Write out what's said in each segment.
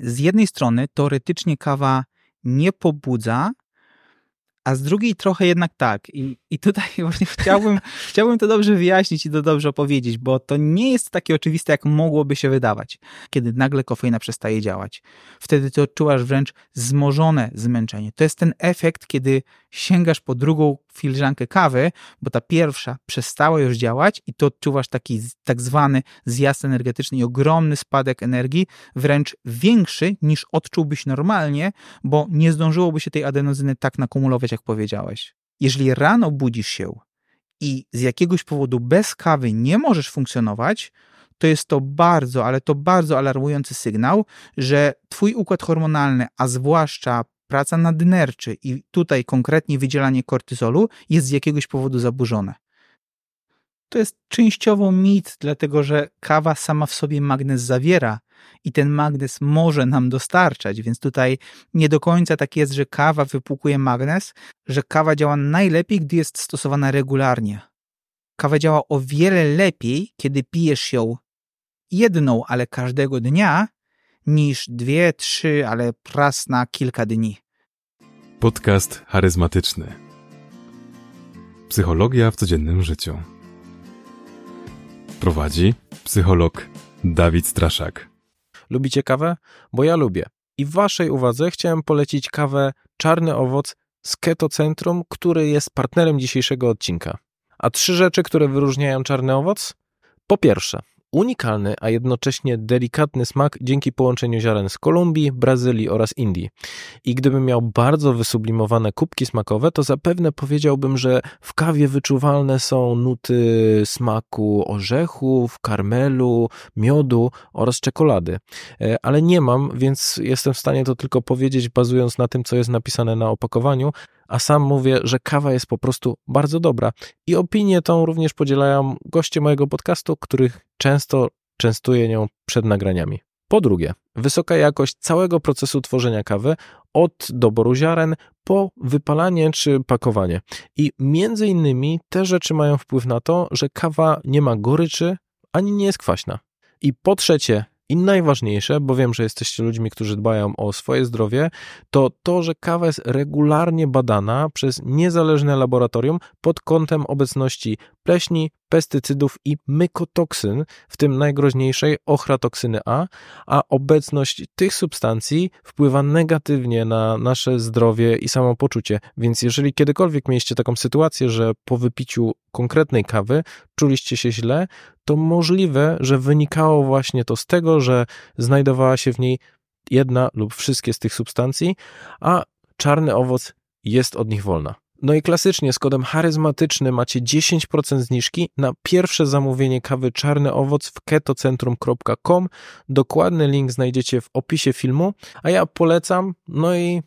z jednej strony teoretycznie kawa nie pobudza, a z drugiej trochę jednak tak. I, i tutaj właśnie chciałbym, chciałbym to dobrze wyjaśnić i to dobrze opowiedzieć, bo to nie jest takie oczywiste, jak mogłoby się wydawać, kiedy nagle kofeina przestaje działać. Wtedy ty odczuwasz wręcz zmożone zmęczenie. To jest ten efekt, kiedy sięgasz po drugą filiżankę kawy, bo ta pierwsza przestała już działać i to odczuwasz taki tak zwany zjazd energetyczny i ogromny spadek energii, wręcz większy niż odczułbyś normalnie, bo nie zdążyłoby się tej adenozyny tak nakumulować, jak powiedziałeś. Jeżeli rano budzisz się i z jakiegoś powodu bez kawy nie możesz funkcjonować, to jest to bardzo, ale to bardzo alarmujący sygnał, że twój układ hormonalny, a zwłaszcza praca nadnerczy i tutaj konkretnie wydzielanie kortyzolu jest z jakiegoś powodu zaburzone. To jest częściowo mit, dlatego że kawa sama w sobie magnez zawiera i ten magnez może nam dostarczać, więc tutaj nie do końca tak jest, że kawa wypłukuje magnez, że kawa działa najlepiej, gdy jest stosowana regularnie. Kawa działa o wiele lepiej, kiedy pijesz ją jedną, ale każdego dnia, niż dwie, trzy, ale raz na kilka dni. Podcast charyzmatyczny. Psychologia w codziennym życiu. Prowadzi psycholog Dawid Straszak. Lubicie kawę? Bo ja lubię. I w waszej uwadze chciałem polecić kawę Czarny Owoc z Keto Centrum, który jest partnerem dzisiejszego odcinka. A trzy rzeczy, które wyróżniają Czarny Owoc? Po pierwsze, unikalny, a jednocześnie delikatny smak dzięki połączeniu ziaren z Kolumbii, Brazylii oraz Indii. I gdybym miał bardzo wysublimowane kubki smakowe, to zapewne powiedziałbym, że w kawie wyczuwalne są nuty smaku orzechów, karmelu, miodu oraz czekolady. E, ale nie mam, więc jestem w stanie to tylko powiedzieć bazując na tym, co jest napisane na opakowaniu, a sam mówię, że kawa jest po prostu bardzo dobra. I opinię tą również podzielają goście mojego podcastu, których często częstuję nią przed nagraniami. Po drugie, wysoka jakość całego procesu tworzenia kawy, od doboru ziaren po wypalanie czy pakowanie. I między innymi te rzeczy mają wpływ na to, że kawa nie ma goryczy ani nie jest kwaśna. I po trzecie, i najważniejsze, bo wiem, że jesteście ludźmi, którzy dbają o swoje zdrowie, to to, że kawa jest regularnie badana przez niezależne laboratorium pod kątem obecności pleśni, pestycydów i mykotoksyn, w tym najgroźniejszej ochratoksyny A, a obecność tych substancji wpływa negatywnie na nasze zdrowie i samopoczucie. Więc jeżeli kiedykolwiek mieliście taką sytuację, że po wypiciu konkretnej kawy czuliście się źle, to możliwe, że wynikało właśnie to z tego, że znajdowała się w niej jedna lub wszystkie z tych substancji, a czarny owoc jest od nich wolna. No i klasycznie z kodem charyzmatyczny macie 10% zniżki na pierwsze zamówienie kawy Czarny Owoc w ketocentrum.com. Dokładny link znajdziecie w opisie filmu, a ja polecam, no i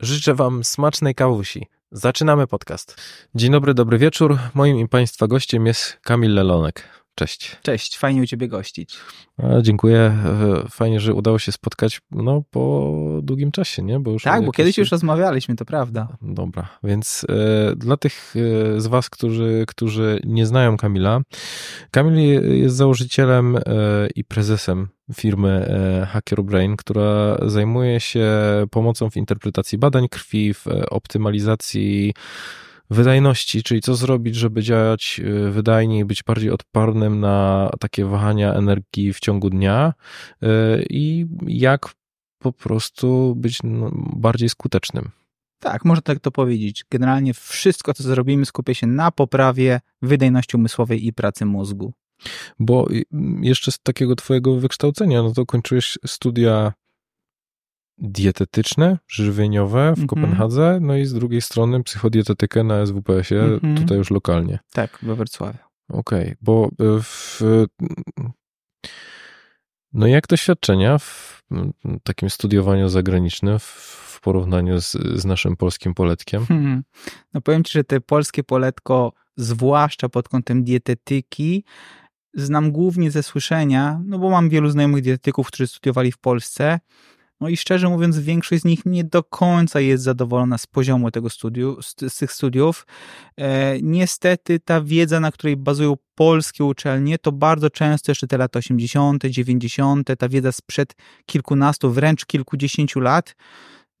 życzę Wam smacznej kawusi. Zaczynamy podcast. Dzień dobry, dobry wieczór. Moim i Państwa gościem jest Kamil Lelonek. Cześć. Cześć, fajnie u Ciebie gościć. Dziękuję. E, fajnie, że udało się spotkać no, po długim czasie, nie? Bo już tak, bo kiedyś już rozmawialiśmy, to prawda. Dobra, więc e, dla tych e, z Was, którzy, którzy nie znają Kamila, Kamil jest założycielem e, i prezesem firmy e, Hacker Brain, która zajmuje się pomocą w interpretacji badań krwi, w optymalizacji wydajności, czyli co zrobić, żeby działać y, wydajniej być bardziej odpornym na takie wahania energii w ciągu dnia y, i jak po prostu być no, bardziej skutecznym. Tak, można tak to powiedzieć. Generalnie wszystko, co zrobimy, skupia się na poprawie wydajności umysłowej i pracy mózgu. Bo y, jeszcze z takiego twojego wykształcenia, no to kończyłeś studia dietetyczne, żywieniowe w mm -hmm. Kopenhadze, no i z drugiej strony psychodietetykę na SWPS-ie, mm -hmm. tutaj już lokalnie. Tak, we Wrocławiu. Okej, okay, bo e, w... No jak doświadczenia w takim studiowaniu zagranicznym w porównaniu z, z naszym polskim poletkiem? Hmm. No powiem ci, że te polskie poletko, zwłaszcza pod kątem dietetyki, znam głównie ze słyszenia, no bo mam wielu znajomych dietetyków, którzy studiowali w Polsce, No i szczerze mówiąc, większość z nich nie do końca jest zadowolona z poziomu tego studiu, z, z tych studiów. E, niestety ta wiedza, na której bazują polskie uczelnie, to bardzo często jeszcze te lata 80., 90., ta wiedza sprzed kilkunastu, wręcz kilkudziesięciu lat,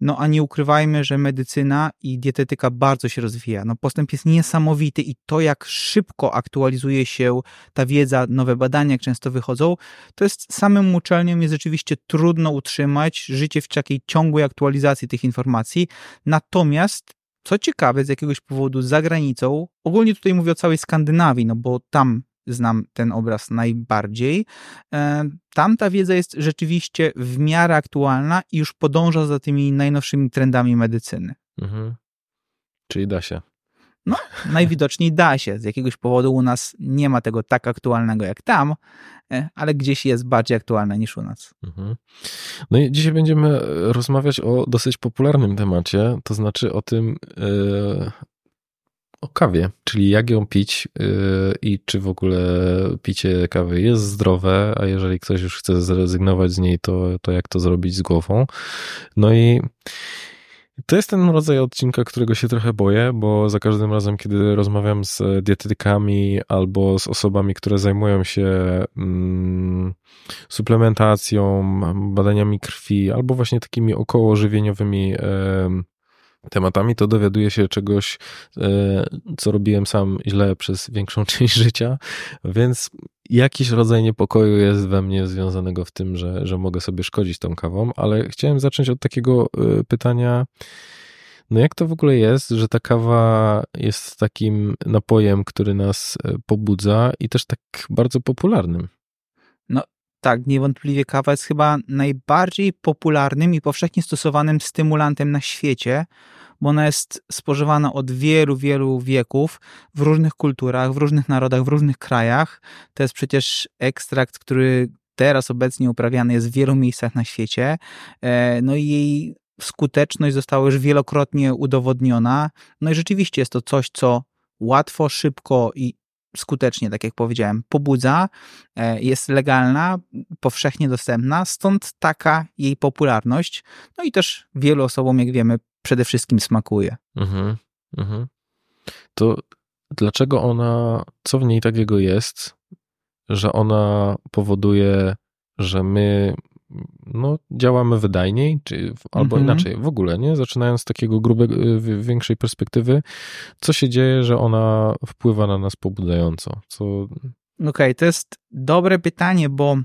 no a nie ukrywajmy, że medycyna i dietetyka bardzo się rozwija. No postęp jest niesamowity i to, jak szybko aktualizuje się ta wiedza, nowe badania, jak często wychodzą, to jest samym uczelniom jest rzeczywiście trudno utrzymać życie w takiej ciągłej aktualizacji tych informacji. Natomiast co ciekawe, z jakiegoś powodu za granicą, ogólnie tutaj mówię o całej Skandynawii, no bo tam znam ten obraz najbardziej. E, tam ta wiedza jest rzeczywiście w miarę aktualna i już podąża za tymi najnowszymi trendami medycyny. Mhm. Czyli da się. No, najwidoczniej da się. Z jakiegoś powodu u nas nie ma tego tak aktualnego jak tam, e, ale gdzieś jest bardziej aktualne niż u nas. Mhm. No i dzisiaj będziemy rozmawiać o dosyć popularnym temacie, to znaczy o tym, e, o kawie, czyli jak ją pić yy, i czy w ogóle picie kawy jest zdrowe, a jeżeli ktoś już chce zrezygnować z niej, to, to jak to zrobić z głową. No i to jest ten rodzaj odcinka, którego się trochę boję, bo za każdym razem, kiedy rozmawiam z dietetykami albo z osobami, które zajmują się mm, suplementacją, badaniami krwi, albo właśnie takimi okołożywieniowymi tematami, to dowiaduję się czegoś, e, co robiłem sam źle przez większą część życia, więc jakiś rodzaj niepokoju jest we mnie związanego w tym, że, że mogę sobie szkodzić tą kawą, ale chciałem zacząć od takiego e, pytania, no jak to w ogóle jest, że ta kawa jest takim napojem, który nas e, pobudza i też tak bardzo popularnym? Tak, niewątpliwie kawa jest chyba najbardziej popularnym i powszechnie stosowanym stymulantem na świecie, bo ona jest spożywana od wielu, wielu wieków w różnych kulturach, w różnych narodach, w różnych krajach. To jest przecież ekstrakt, który teraz obecnie uprawiany jest w wielu miejscach na świecie. E, no i jej skuteczność została już wielokrotnie udowodniona. No i rzeczywiście jest to coś, co łatwo, szybko i skutecznie, tak jak powiedziałem, pobudza, e, jest legalna, powszechnie dostępna, stąd taka jej popularność. No i też wielu osobom, jak wiemy, przede wszystkim smakuje. Mhm, mhm. To dlaczego ona, co w niej takiego jest, że ona powoduje, że my no, działamy wydajniej, czy, albo mhm. inaczej, w ogóle, nie? Zaczynając z takiego grubego, większej perspektywy, co się dzieje, że ona wpływa na nas pobudzająco? Co... Okej, okay, to jest dobre pytanie, bo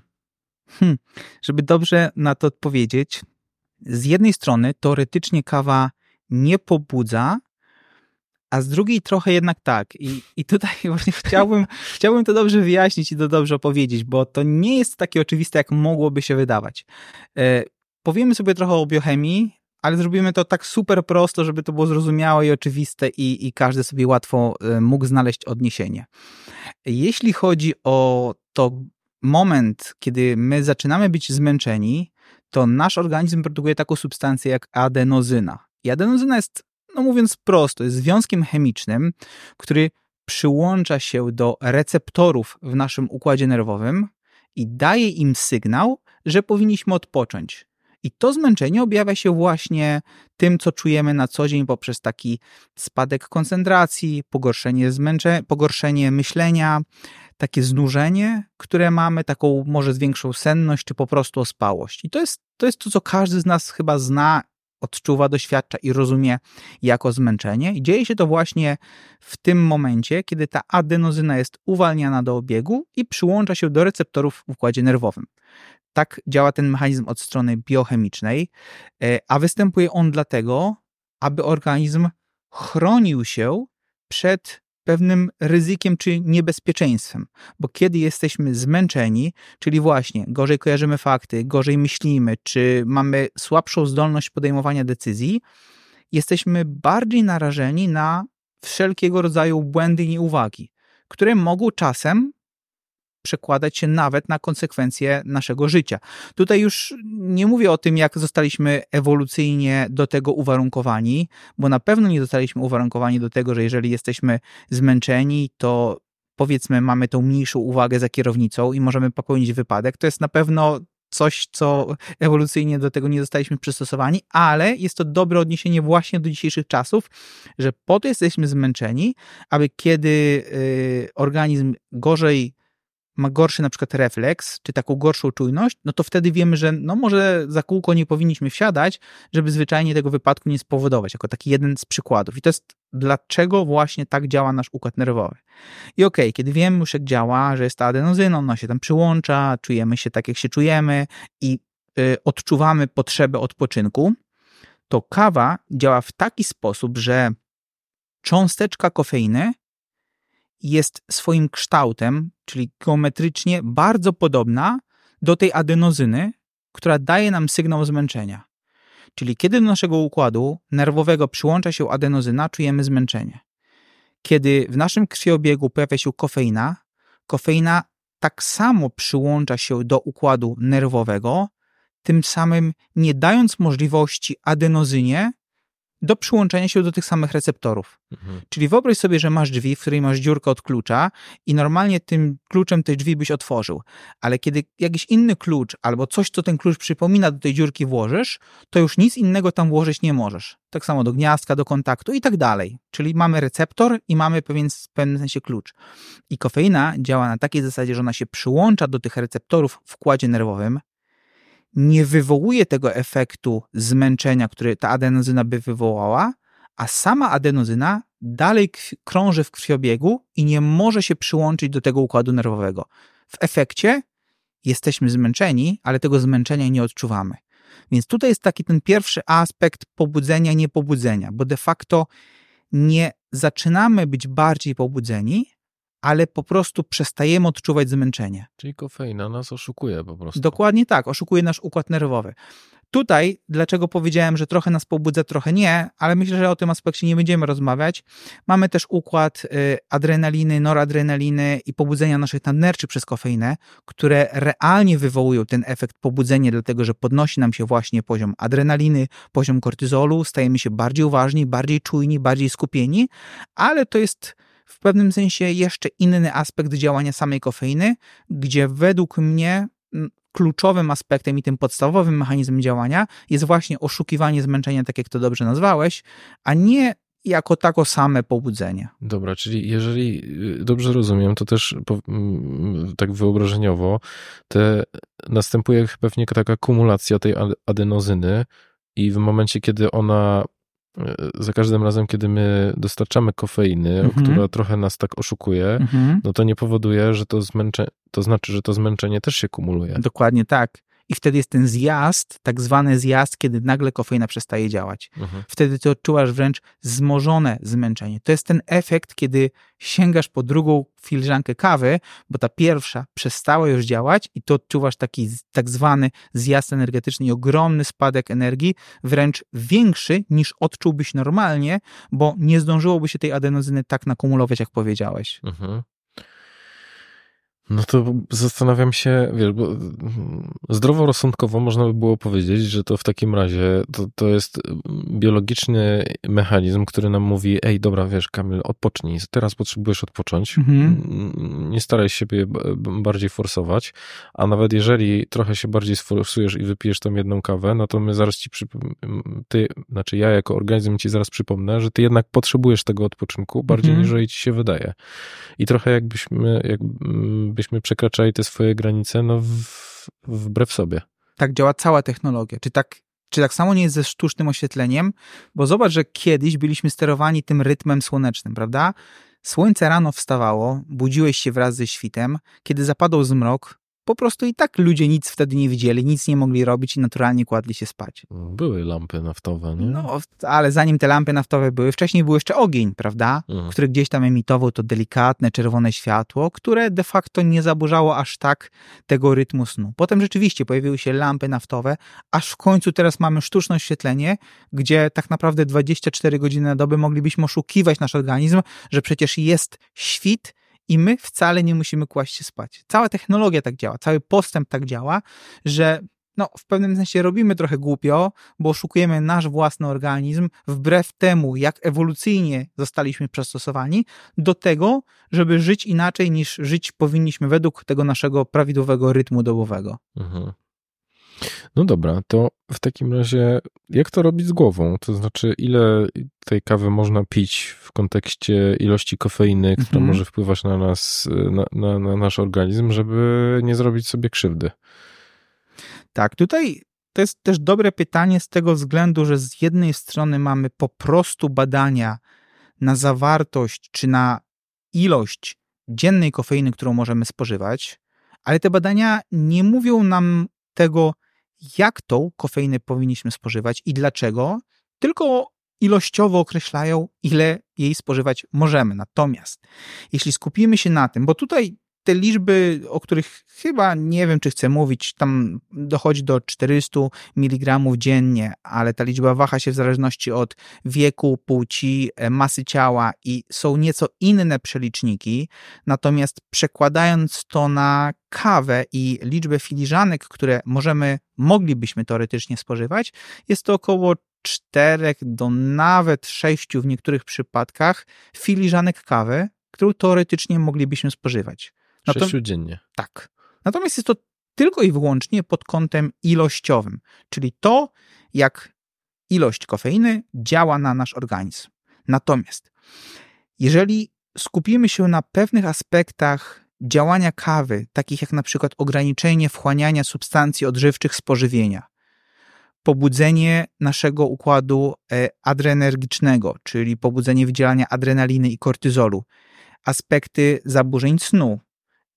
hmm, żeby dobrze na to odpowiedzieć, z jednej strony teoretycznie kawa nie pobudza, a z drugiej trochę jednak tak. I, i tutaj właśnie chciałbym, chciałbym to dobrze wyjaśnić i to dobrze opowiedzieć, bo to nie jest takie oczywiste, jak mogłoby się wydawać. E, powiemy sobie trochę o biochemii, ale zrobimy to tak super prosto, żeby to było zrozumiałe i oczywiste i, i każdy sobie łatwo e, mógł znaleźć odniesienie. Jeśli chodzi o to moment, kiedy my zaczynamy być zmęczeni, to nasz organizm produkuje taką substancję jak adenozyna. I adenozyna jest, no mówiąc prosto, jest związkiem chemicznym, który przyłącza się do receptorów w naszym układzie nerwowym i daje im sygnał, że powinniśmy odpocząć. I to zmęczenie objawia się właśnie tym, co czujemy na co dzień poprzez taki spadek koncentracji, pogorszenie, zmęcze, pogorszenie myślenia, takie znużenie, które mamy, taką może większą senność, czy po prostu ospałość. I to jest, to jest to, co każdy z nas chyba zna, odczuwa, doświadcza i rozumie jako zmęczenie. I dzieje się to właśnie w tym momencie, kiedy ta adenozyna jest uwalniana do obiegu i przyłącza się do receptorów w układzie nerwowym. Tak działa ten mechanizm od strony biochemicznej, e, a występuje on dlatego, aby organizm chronił się przed pewnym ryzykiem czy niebezpieczeństwem, bo kiedy jesteśmy zmęczeni, czyli właśnie gorzej kojarzymy fakty, gorzej myślimy, czy mamy słabszą zdolność podejmowania decyzji, jesteśmy bardziej narażeni na wszelkiego rodzaju błędy i nieuwagi, które mogą czasem przekładać się nawet na konsekwencje naszego życia. Tutaj już nie mówię o tym, jak zostaliśmy ewolucyjnie do tego uwarunkowani, bo na pewno nie zostaliśmy uwarunkowani do tego, że jeżeli jesteśmy zmęczeni, to powiedzmy mamy tą mniejszą uwagę za kierownicą i możemy popełnić wypadek. To jest na pewno coś, co ewolucyjnie do tego nie zostaliśmy przystosowani, ale jest to dobre odniesienie właśnie do dzisiejszych czasów, że po to jesteśmy zmęczeni, aby kiedy y, organizm gorzej ma gorszy na przykład refleks, czy taką gorszą czujność, no to wtedy wiemy, że no może za kółko nie powinniśmy wsiadać, żeby zwyczajnie tego wypadku nie spowodować, jako taki jeden z przykładów. I to jest dlaczego właśnie tak działa nasz układ nerwowy. I okej, okay, kiedy wiemy już jak działa, że jest ta adenozyna, ona się tam przyłącza, czujemy się tak jak się czujemy i y, odczuwamy potrzebę odpoczynku, to kawa działa w taki sposób, że cząsteczka kofeiny jest swoim kształtem, czyli geometrycznie bardzo podobna do tej adenozyny, która daje nam sygnał zmęczenia. Czyli kiedy do naszego układu nerwowego przyłącza się adenozyna, czujemy zmęczenie. Kiedy w naszym krwiobiegu pojawia się kofeina, kofeina tak samo przyłącza się do układu nerwowego, tym samym nie dając możliwości adenozynie do przyłączenia się do tych samych receptorów. Mhm. Czyli wyobraź sobie, że masz drzwi, w której masz dziurkę od klucza i normalnie tym kluczem tej drzwi byś otworzył, ale kiedy jakiś inny klucz albo coś, co ten klucz przypomina do tej dziurki włożysz, to już nic innego tam włożyć nie możesz. Tak samo do gniazdka, do kontaktu i tak dalej. Czyli mamy receptor i mamy pewien, w pewnym sensie klucz. I kofeina działa na takiej zasadzie, że ona się przyłącza do tych receptorów w układzie nerwowym, nie wywołuje tego efektu zmęczenia, który ta adenozyna by wywołała, a sama adenozyna dalej krąży w krwiobiegu i nie może się przyłączyć do tego układu nerwowego. W efekcie jesteśmy zmęczeni, ale tego zmęczenia nie odczuwamy. Więc tutaj jest taki ten pierwszy aspekt pobudzenia, niepobudzenia, bo de facto nie zaczynamy być bardziej pobudzeni, ale po prostu przestajemy odczuwać zmęczenie. Czyli kofeina nas oszukuje po prostu. Dokładnie tak, oszukuje nasz układ nerwowy. Tutaj, dlaczego powiedziałem, że trochę nas pobudza, trochę nie, ale myślę, że o tym aspekcie nie będziemy rozmawiać. Mamy też układ y, adrenaliny, noradrenaliny i pobudzenia naszych nadnerczy przez kofeinę, które realnie wywołują ten efekt pobudzenia, dlatego że podnosi nam się właśnie poziom adrenaliny, poziom kortyzolu, stajemy się bardziej uważni, bardziej czujni, bardziej skupieni, ale to jest w pewnym sensie jeszcze inny aspekt działania samej kofeiny, gdzie według mnie kluczowym aspektem i tym podstawowym mechanizmem działania jest właśnie oszukiwanie zmęczenia, tak jak to dobrze nazwałeś, a nie jako tako same pobudzenie. Dobra, czyli jeżeli y, dobrze rozumiem, to też tak wyobrażeniowo te, następuje pewnie taka kumulacja tej adenozyny i w momencie, kiedy ona za każdym razem, kiedy my dostarczamy kofeiny, mhm. która trochę nas tak oszukuje, mhm. no to nie powoduje, że to zmęczenie, to znaczy, że to zmęczenie też się kumuluje. Dokładnie tak i wtedy jest ten zjazd, tak zwany zjazd, kiedy nagle kofeina przestaje działać. Mhm. Wtedy ty odczuwasz wręcz zmożone zmęczenie. To jest ten efekt, kiedy sięgasz po drugą filiżankę kawy, bo ta pierwsza przestała już działać i to odczuwasz taki tak zwany zjazd energetyczny i ogromny spadek energii, wręcz większy niż odczułbyś normalnie, bo nie zdążyłoby się tej adenozyny tak nakumulować, jak powiedziałeś. Mhm. No to zastanawiam się, wiesz, bo zdroworozsądkowo można by było powiedzieć, że to w takim razie to, to jest biologiczny mechanizm, który nam mówi, ej, dobra, wiesz, Kamil, odpocznij, teraz potrzebujesz odpocząć, mhm. nie staraj się bardziej forsować, a nawet jeżeli trochę się bardziej sforsujesz i wypijesz tam jedną kawę, no to my zaraz ci, ty, znaczy ja jako organizm ci zaraz przypomnę, że ty jednak potrzebujesz tego odpoczynku bardziej mhm. niż ci się wydaje. I trochę jakbyśmy, jak byśmy przekraczali te swoje granice, no w, wbrew sobie. Tak działa cała technologia. Czy tak, czy tak samo nie jest ze sztucznym oświetleniem? Bo zobacz, że kiedyś byliśmy sterowani tym rytmem słonecznym, prawda? Słońce rano wstawało, budziłeś się wraz ze świtem, kiedy zapadał zmrok, po prostu i tak ludzie nic wtedy nie widzieli, nic nie mogli robić i naturalnie kładli się spać. Były lampy naftowe, nie? No, ale zanim te lampy naftowe były, wcześniej był jeszcze ogień, prawda? Mhm. Który gdzieś tam emitował to delikatne, czerwone światło, które de facto nie zaburzało aż tak tego rytmu snu. Potem rzeczywiście pojawiły się lampy naftowe, aż w końcu teraz mamy sztuczne oświetlenie, gdzie tak naprawdę 24 godziny na dobę moglibyśmy oszukiwać nasz organizm, że przecież jest świt, i my wcale nie musimy kłaść się spać. Cała technologia tak działa, cały postęp tak działa, że no, w pewnym sensie robimy trochę głupio, bo oszukujemy nasz własny organizm wbrew temu, jak ewolucyjnie zostaliśmy przystosowani do tego, żeby żyć inaczej niż żyć powinniśmy według tego naszego prawidłowego rytmu dobowego. Mhm. No dobra, to w takim razie jak to robić z głową? To znaczy, ile tej kawy można pić w kontekście ilości kofeiny, która Mhm. może wpływać na nas, na, na, na nasz organizm, żeby nie zrobić sobie krzywdy? Tak, tutaj to jest też dobre pytanie z tego względu, że z jednej strony mamy po prostu badania na zawartość czy na ilość dziennej kofeiny, którą możemy spożywać, ale te badania nie mówią nam tego, jak tą kofeinę powinniśmy spożywać i dlaczego, tylko ilościowo określają, ile jej spożywać możemy. Natomiast jeśli skupimy się na tym, bo tutaj te liczby, o których chyba nie wiem, czy chcę mówić, tam dochodzi do 400 mg dziennie, ale ta liczba waha się w zależności od wieku, płci, e, masy ciała i są nieco inne przeliczniki. Natomiast przekładając to na kawę i liczbę filiżanek, które możemy, moglibyśmy teoretycznie spożywać, jest to około 4 do nawet 6 w niektórych przypadkach filiżanek kawy, którą teoretycznie moglibyśmy spożywać. No Sześciu dziennie. Tak. Natomiast jest to tylko i wyłącznie pod kątem ilościowym, czyli to, jak ilość kofeiny działa na nasz organizm. Natomiast jeżeli skupimy się na pewnych aspektach działania kawy, takich jak na przykład ograniczenie wchłaniania substancji odżywczych z pożywienia, pobudzenie naszego układu e, adrenergicznego, czyli pobudzenie wydzielania adrenaliny i kortyzolu, aspekty zaburzeń snu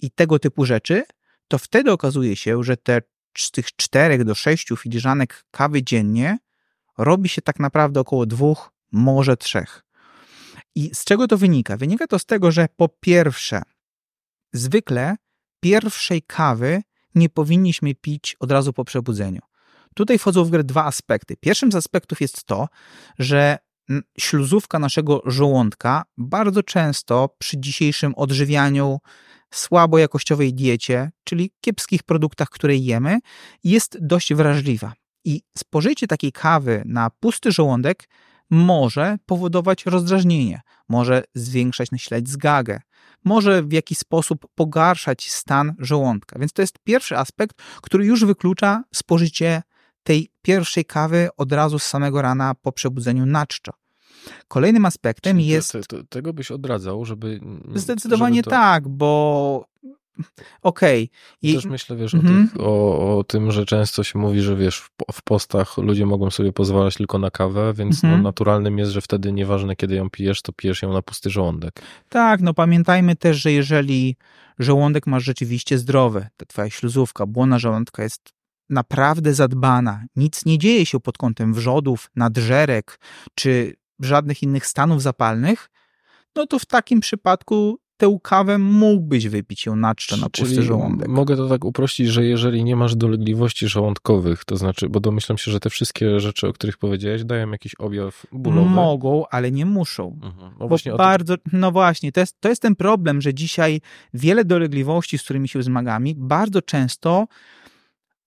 i tego typu rzeczy, to wtedy okazuje się, że te z tych 4 do 6 filiżanek kawy dziennie robi się tak naprawdę około dwóch, może trzech. I z czego to wynika? Wynika to z tego, że po pierwsze, zwykle pierwszej kawy nie powinniśmy pić od razu po przebudzeniu. Tutaj wchodzą w grę dwa aspekty. Pierwszym z aspektów jest to, że śluzówka naszego żołądka bardzo często przy dzisiejszym odżywianiu, słabojakościowej diecie, czyli kiepskich produktach, które jemy, jest dość wrażliwa. I spożycie takiej kawy na pusty żołądek może powodować rozdrażnienie, może zwiększać, nasilać zgagę, może w jakiś sposób pogarszać stan żołądka. Więc to jest pierwszy aspekt, który już wyklucza spożycie tej pierwszej kawy od razu z samego rana po przebudzeniu na czczo. Kolejnym aspektem Czyli jest. to- to- tego byś odradzał, żeby... Zdecydowanie żeby to- tak, bo okej. i- Też myślę, wiesz, Mhm. o, tych, o, o tym, że często się mówi, że wiesz, w, w postach ludzie mogą sobie pozwalać tylko na kawę, więc Mhm. no, naturalnym jest, że wtedy nieważne kiedy ją pijesz, to pijesz ją na pusty żołądek. Tak, no pamiętajmy też, że jeżeli żołądek masz rzeczywiście zdrowy, ta twoja śluzówka, błona żołądka jest naprawdę zadbana, nic nie dzieje się pod kątem wrzodów, nadżerek czy żadnych innych stanów zapalnych, no to w takim przypadku tę kawę mógłbyś wypić ją na czczo, na pusty żołądek. mogę to tak uprościć, że jeżeli nie masz dolegliwości żołądkowych, to znaczy, bo domyślam się, że te wszystkie rzeczy, o których powiedziałeś, dają jakiś objaw bólowy. Mogą, ale nie muszą. Mhm. No właśnie bardzo, no właśnie, to jest, to jest ten problem, że dzisiaj wiele dolegliwości, z którymi się zmagamy, bardzo często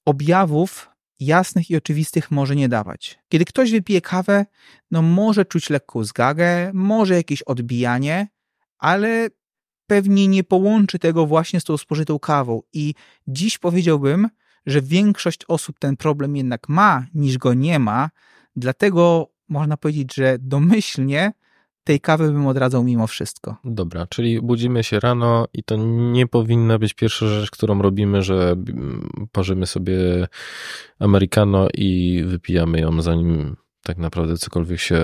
objawów jasnych i oczywistych może nie dawać. Kiedy ktoś wypije kawę, no może czuć lekką zgagę, może jakieś odbijanie, ale pewnie nie połączy tego właśnie z tą spożytą kawą. I dziś powiedziałbym, że większość osób ten problem jednak ma, niż go nie ma, dlatego można powiedzieć, że domyślnie tej kawy bym odradzał mimo wszystko. Dobra, czyli budzimy się rano i to nie powinna być pierwsza rzecz, którą robimy, że mm, parzymy sobie americano i wypijamy ją zanim tak naprawdę cokolwiek się,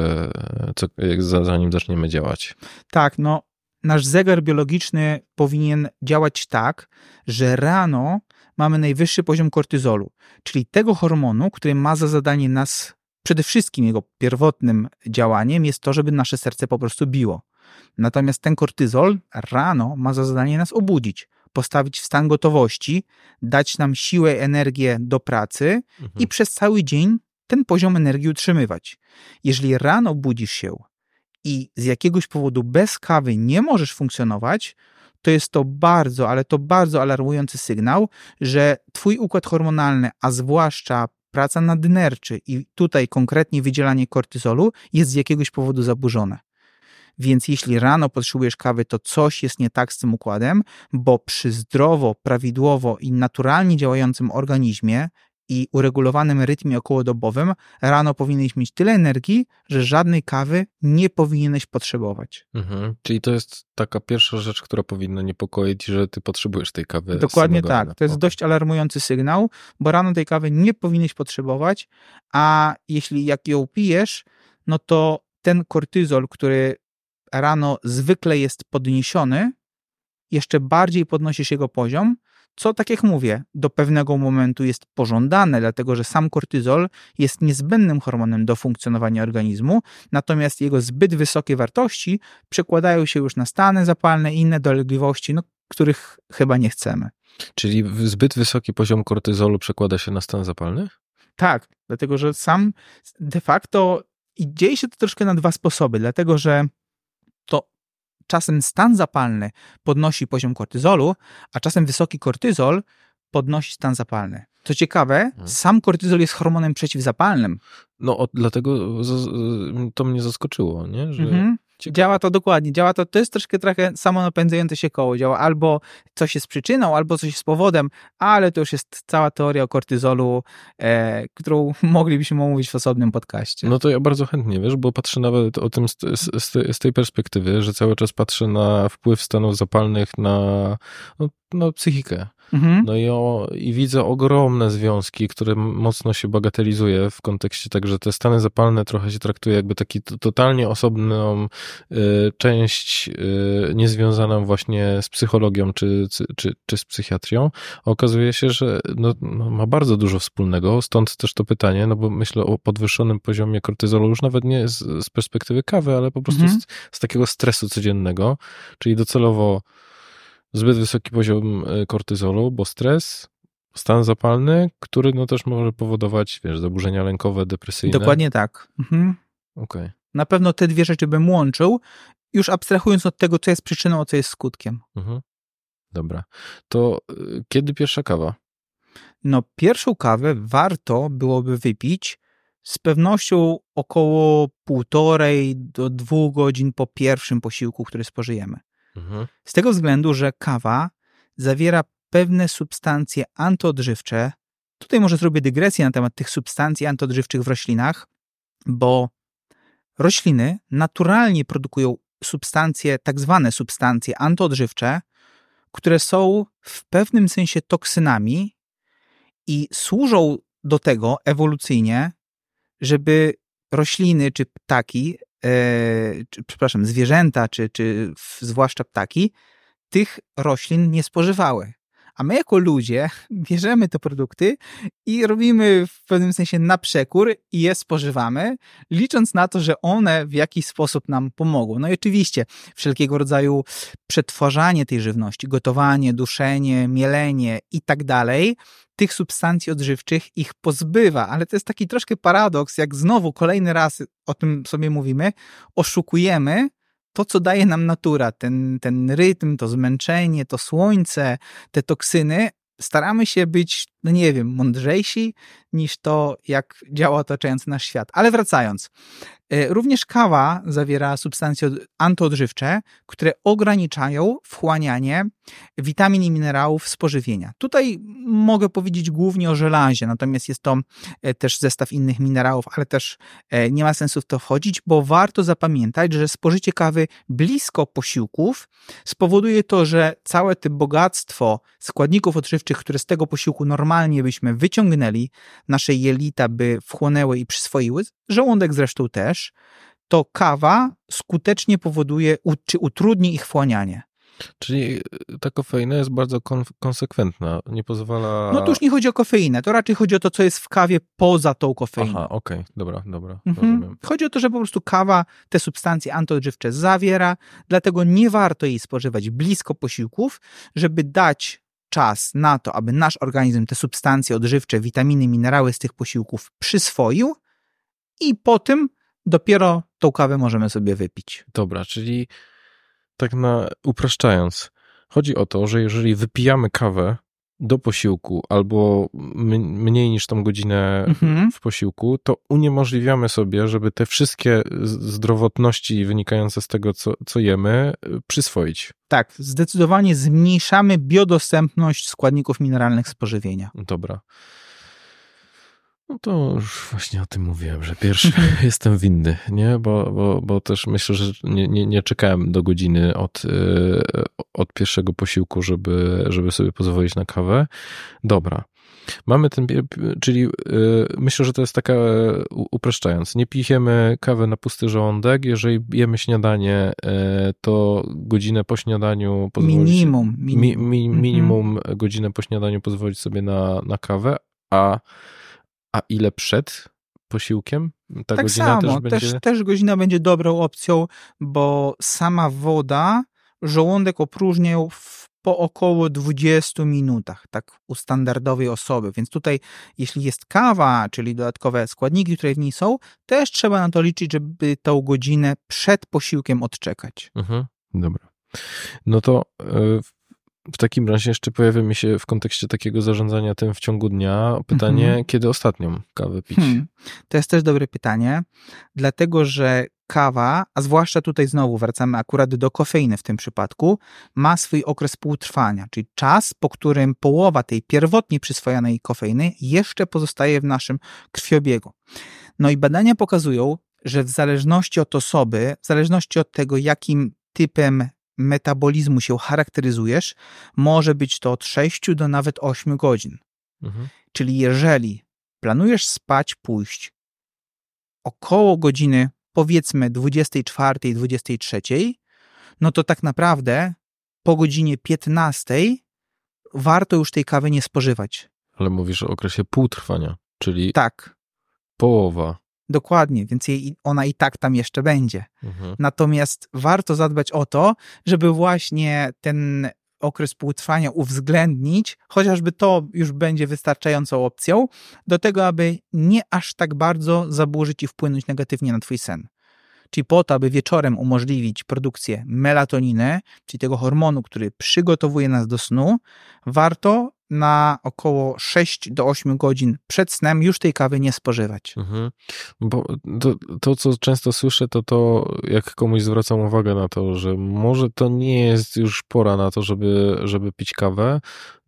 co, za- zanim zaczniemy działać. Tak, no nasz zegar biologiczny powinien działać tak, że rano mamy najwyższy poziom kortyzolu, czyli tego hormonu, który ma za zadanie nas, przede wszystkim jego pierwotnym działaniem jest to, żeby nasze serce po prostu biło. Natomiast ten kortyzol rano ma za zadanie nas obudzić, postawić w stan gotowości, dać nam siłę, energię do pracy i przez cały dzień ten poziom energii utrzymywać. Jeżeli rano budzisz się i z jakiegoś powodu bez kawy nie możesz funkcjonować, to jest to bardzo, ale to bardzo alarmujący sygnał, że twój układ hormonalny, a zwłaszcza praca nadnerczy i tutaj konkretnie wydzielanie kortyzolu jest z jakiegoś powodu zaburzone. Więc jeśli rano potrzebujesz kawy, to coś jest nie tak z tym układem, bo przy zdrowo, prawidłowo i naturalnie działającym organizmie i uregulowanym rytmie okołodobowym rano powinieneś mieć tyle energii, że żadnej kawy nie powinieneś potrzebować. Mhm. Czyli to jest taka pierwsza rzecz, która powinna niepokoić, że ty potrzebujesz tej kawy. Dokładnie tak. rana. To jest dość alarmujący sygnał, bo rano tej kawy nie powinieneś potrzebować, a jeśli jak ją pijesz, no to ten kortyzol, który rano zwykle jest podniesiony, jeszcze bardziej podnosisz jego poziom, co tak jak mówię, do pewnego momentu jest pożądane, dlatego że sam kortyzol jest niezbędnym hormonem do funkcjonowania organizmu, natomiast jego zbyt wysokie wartości przekładają się już na stany zapalne i inne dolegliwości, no, których chyba nie chcemy. Czyli zbyt wysoki poziom kortyzolu przekłada się na stan zapalny? Tak, dlatego że sam de facto i dzieje się to troszkę na dwa sposoby, dlatego że czasem stan zapalny podnosi poziom kortyzolu, a czasem wysoki kortyzol podnosi stan zapalny. Co ciekawe, sam kortyzol jest hormonem przeciwzapalnym. No, o, dlatego to mnie zaskoczyło, nie? Że Mhm. Ciekawe. Działa to dokładnie, działa to, to jest troszkę trochę samonapędzające się koło, działa albo coś jest przyczyną, albo coś jest powodem, ale to już jest cała teoria o kortyzolu, e, którą moglibyśmy omówić w osobnym podcaście. No to ja bardzo chętnie, wiesz, bo patrzę nawet o tym z, z, z tej- perspektywy, że cały czas patrzę na wpływ stanów zapalnych na, no, na psychikę. Mhm. No i, o, i widzę ogromne związki, które mocno się bagatelizuje w kontekście tak, że te stany zapalne trochę się traktuje jakby taki totalnie osobną y, część y, niezwiązaną właśnie z psychologią czy, czy, czy, czy z psychiatrią. A okazuje się, że no, no, ma bardzo dużo wspólnego, stąd też to pytanie, no bo myślę o podwyższonym poziomie kortyzolu już nawet nie z, z perspektywy kawy, ale po prostu Mhm. z, z takiego stresu codziennego, czyli docelowo zbyt wysoki poziom y, kortyzolu, bo stres, stan zapalny, który no też może powodować, wiesz, zaburzenia lękowe, depresyjne. Dokładnie tak. Mhm. Okej. Na pewno te dwie rzeczy bym łączył, już abstrahując od tego, co jest przyczyną, a co jest skutkiem. Mhm. Dobra. To y, kiedy pierwsza kawa? No, pierwszą kawę warto byłoby wypić z pewnością około półtorej do dwóch godzin po pierwszym posiłku, który spożyjemy. Mhm. Z tego względu, że kawa zawiera pewne substancje antyodżywcze. Tutaj może zrobię dygresję na temat tych substancji antyodżywczych w roślinach, bo rośliny naturalnie produkują substancje, tak zwane substancje antyodżywcze, które są w pewnym sensie toksynami i służą do tego ewolucyjnie, żeby rośliny czy ptaki, czy, przepraszam, zwierzęta, czy, czy zwłaszcza ptaki, tych roślin nie spożywały. A my jako ludzie bierzemy te produkty i robimy w pewnym sensie na przekór i je spożywamy, licząc na to, że one w jakiś sposób nam pomogą. No i oczywiście wszelkiego rodzaju przetwarzanie tej żywności, gotowanie, duszenie, mielenie i tak dalej, tych substancji odżywczych ich pozbywa, ale to jest taki troszkę paradoks, jak znowu kolejny raz o tym sobie mówimy, oszukujemy to, co daje nam natura, ten, ten rytm, to zmęczenie, to słońce, te toksyny, staramy się być, no nie wiem, mądrzejsi niż to, jak działa otaczający nasz świat. Ale wracając, e, również kawa zawiera substancje od- antyodżywcze, które ograniczają wchłanianie witamin i minerałów z pożywienia. Tutaj mogę powiedzieć głównie o żelazie, natomiast jest to e, też zestaw innych minerałów, ale też e, nie ma sensu w to wchodzić, bo warto zapamiętać, że spożycie kawy blisko posiłków spowoduje to, że całe to bogactwo składników odżywczych, które z tego posiłku normalnie byśmy wyciągnęli, nasze jelita by wchłonęły i przyswoiły, żołądek zresztą też, to kawa skutecznie powoduje czy utrudni ich wchłanianie. Czyli y, ta kofeina jest bardzo kon konsekwentna, nie pozwala... No tu już nie chodzi o kofeinę, to raczej chodzi o to, co jest w kawie poza tą kofeiną. Aha, okej, dobra, dobra, Mhm. Chodzi o to, że po prostu kawa te substancje antyodżywcze zawiera, dlatego nie warto jej spożywać blisko posiłków, żeby dać czas na to, aby nasz organizm te substancje odżywcze, witaminy, minerały z tych posiłków przyswoił i po tym dopiero tą kawę możemy sobie wypić. Dobra, czyli tak na upraszczając, chodzi o to, że jeżeli wypijamy kawę do posiłku albo mniej niż tą godzinę Mhm. w posiłku, to uniemożliwiamy sobie, żeby te wszystkie zdrowotności wynikające z tego, co, co jemy, y, przyswoić. Tak, zdecydowanie zmniejszamy biodostępność składników mineralnych z pożywienia. Dobra. No to już właśnie o tym mówiłem, że pierwszy jestem winny, nie? Bo, bo, bo też myślę, że nie, nie, nie czekałem do godziny od, e, od pierwszego posiłku, żeby, żeby sobie pozwolić na kawę. Dobra. Mamy ten, czyli e, myślę, że to jest taka, upraszczając, nie pijemy kawy na pusty żołądek, jeżeli jemy śniadanie, e, to godzinę po śniadaniu pozwolić... Minimum. Minimum, mi, mi, minimum mhm. godzinę po śniadaniu pozwolić sobie na, na kawę, a a ile przed posiłkiem? Ta tak samo, też, będzie... też, też godzina będzie dobrą opcją, bo sama woda żołądek opróżniał w po około 20 minutach, tak u standardowej osoby. Więc tutaj, jeśli jest kawa, czyli dodatkowe składniki, które w niej są, też trzeba na to liczyć, żeby tą godzinę przed posiłkiem odczekać. Mhm, dobra. No to e, w takim razie jeszcze pojawia mi się w kontekście takiego zarządzania tym w ciągu dnia pytanie, mhm. kiedy ostatnią kawę pić? Hmm. To jest też dobre pytanie, dlatego że kawa, a zwłaszcza tutaj znowu wracamy akurat do kofeiny w tym przypadku, ma swój okres półtrwania, czyli czas, po którym połowa tej pierwotnie przyswojonej kofeiny jeszcze pozostaje w naszym krwiobiegu. No i badania pokazują, że w zależności od osoby, w zależności od tego, jakim typem metabolizmu się charakteryzujesz, może być to od 6 do nawet 8 godzin. Mhm. Czyli jeżeli planujesz spać, pójść około godziny powiedzmy 24, 23, no to tak naprawdę po godzinie 15 warto już tej kawy nie spożywać. Ale mówisz o okresie półtrwania, czyli tak. połowa Dokładnie, więc jej, ona i tak tam jeszcze będzie. Mhm. Natomiast warto zadbać o to, żeby właśnie ten okres półtrwania uwzględnić, chociażby to już będzie wystarczającą opcją, do tego, aby nie aż tak bardzo zaburzyć i wpłynąć negatywnie na Twój sen. Czyli po to, aby wieczorem umożliwić produkcję melatoniny, czyli tego hormonu, który przygotowuje nas do snu, warto na około 6 do 8 godzin przed snem już tej kawy nie spożywać. Mhm. Bo to, to, co często słyszę, to to, jak komuś zwracam uwagę na to, że może to nie jest już pora na to, żeby, żeby pić kawę,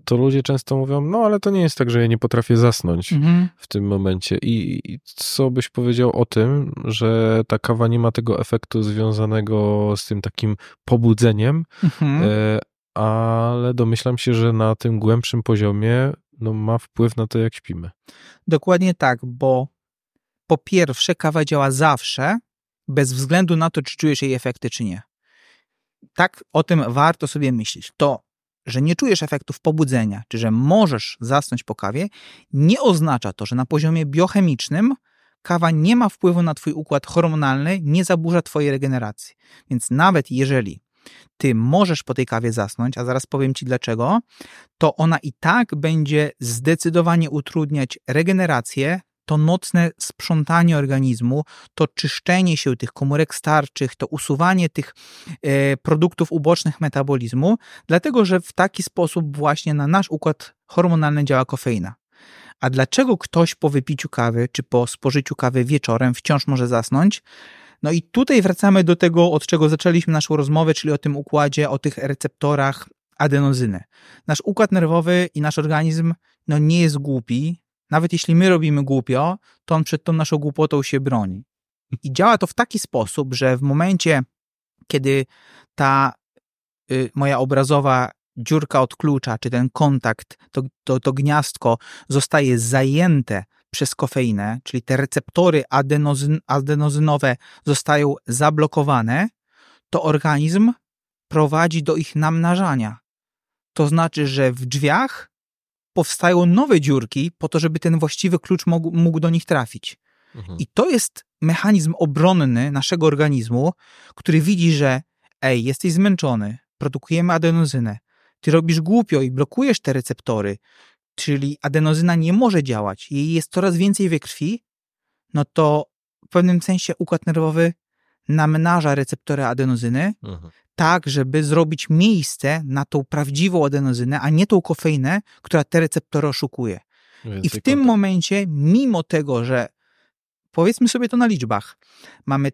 to ludzie często mówią, no ale to nie jest tak, że ja nie potrafię zasnąć mhm. w tym momencie. I, I, co byś powiedział o tym, że ta kawa nie ma tego efektu związanego z tym takim pobudzeniem, mhm. e, ale domyślam się, że na tym głębszym poziomie no, ma wpływ na to, jak śpimy. Dokładnie tak, bo po pierwsze, kawa działa zawsze, bez względu na to, czy czujesz jej efekty, czy nie. Tak o tym warto sobie myśleć. To, że nie czujesz efektów pobudzenia, czy że możesz zasnąć po kawie, nie oznacza to, że na poziomie biochemicznym kawa nie ma wpływu na Twój układ hormonalny, nie zaburza Twojej regeneracji. Więc nawet jeżeli ty możesz po tej kawie zasnąć, a zaraz powiem ci dlaczego, to ona i tak będzie zdecydowanie utrudniać regenerację, to nocne sprzątanie organizmu, to czyszczenie się tych komórek starczych, to usuwanie tych e, produktów ubocznych metabolizmu, dlatego że w taki sposób właśnie na nasz układ hormonalny działa kofeina. A dlaczego ktoś po wypiciu kawy czy po spożyciu kawy wieczorem wciąż może zasnąć? No i tutaj wracamy do tego, od czego zaczęliśmy naszą rozmowę, czyli o tym układzie, o tych receptorach adenozyny. Nasz układ nerwowy i nasz organizm no, nie jest głupi. Nawet jeśli my robimy głupio, to on przed tą naszą głupotą się broni. I działa to w taki sposób, że w momencie, kiedy ta y, moja obrazowa dziurka od klucza, czy ten kontakt, to, to, to gniazdko zostaje zajęte przez kofeinę, czyli te receptory adenozyn, adenozynowe zostają zablokowane, to organizm prowadzi do ich namnażania. To znaczy, że w drzwiach powstają nowe dziurki po to, żeby ten właściwy klucz mógł, mógł do nich trafić. Mhm. I to jest mechanizm obronny naszego organizmu, który widzi, że ej, jesteś zmęczony, produkujemy adenozynę, ty robisz głupio i blokujesz te receptory, czyli adenozyna nie może działać, jej jest coraz więcej we krwi, no to w pewnym sensie układ nerwowy namnaża receptory adenozyny, mhm. Tak, żeby zrobić miejsce na tą prawdziwą adenozynę, a nie tą kofeinę, która te receptory oszukuje. I w tym momencie, mimo tego, że powiedzmy sobie to na liczbach, mamy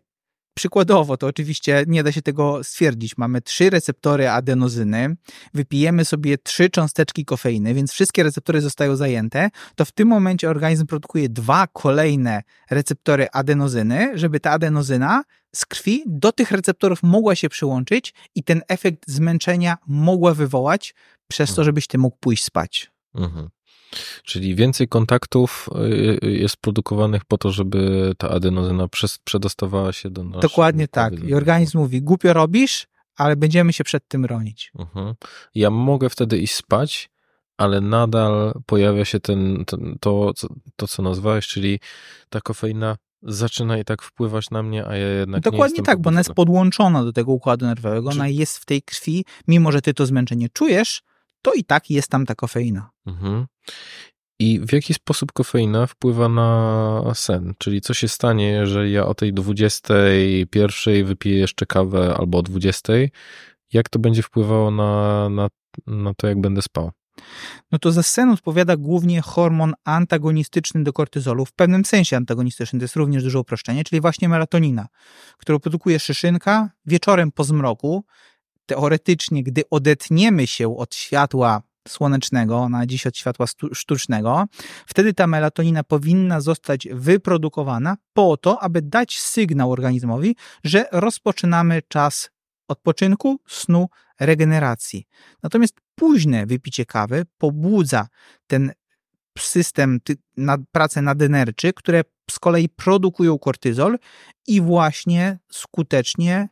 przykładowo, to oczywiście nie da się tego stwierdzić. Mamy trzy receptory adenozyny, wypijemy sobie trzy cząsteczki kofeiny, więc wszystkie receptory zostają zajęte, to w tym momencie organizm produkuje dwa kolejne receptory adenozyny, żeby ta adenozyna z krwi do tych receptorów mogła się przyłączyć i ten efekt zmęczenia mogła wywołać przez to, Mhm. żebyś ty mógł pójść spać. Mhm. Czyli więcej kontaktów y, y, jest produkowanych po to, żeby ta adenozyna przedostawała się do naszego Dokładnie tak. I organizm mówi, głupio robisz, ale będziemy się przed tym bronić. Mhm. Ja mogę wtedy iść spać, ale nadal pojawia się ten, ten, to, co, to, co nazwałeś, czyli ta kofeina zaczyna i tak wpływać na mnie, a ja jednak nie Dokładnie tak, bo ona jest podłączona do tego układu nerwowego, Czy- ona jest w tej krwi, mimo że ty to zmęczenie czujesz, to i tak jest tam ta kofeina. Mhm. I w jaki sposób kofeina wpływa na sen? Czyli co się stanie, jeżeli ja o tej 21 wypiję jeszcze kawę albo o 20? Jak to będzie wpływało na, na, na to, jak będę spał? No to za sen odpowiada głównie hormon antagonistyczny do kortyzolu, w pewnym sensie antagonistyczny, to jest również duże uproszczenie, czyli właśnie melatonina, którą produkuje szyszynka wieczorem po zmroku. Teoretycznie, gdy odetniemy się od światła słonecznego, na dziś od światła sztucznego, wtedy ta melatonina powinna zostać wyprodukowana po to, aby dać sygnał organizmowi, że rozpoczynamy czas odpoczynku, snu, regeneracji. Natomiast późne wypicie kawy pobudza ten system, ty- na, pracę nadenerczy, które z kolei produkują kortyzol i właśnie skutecznie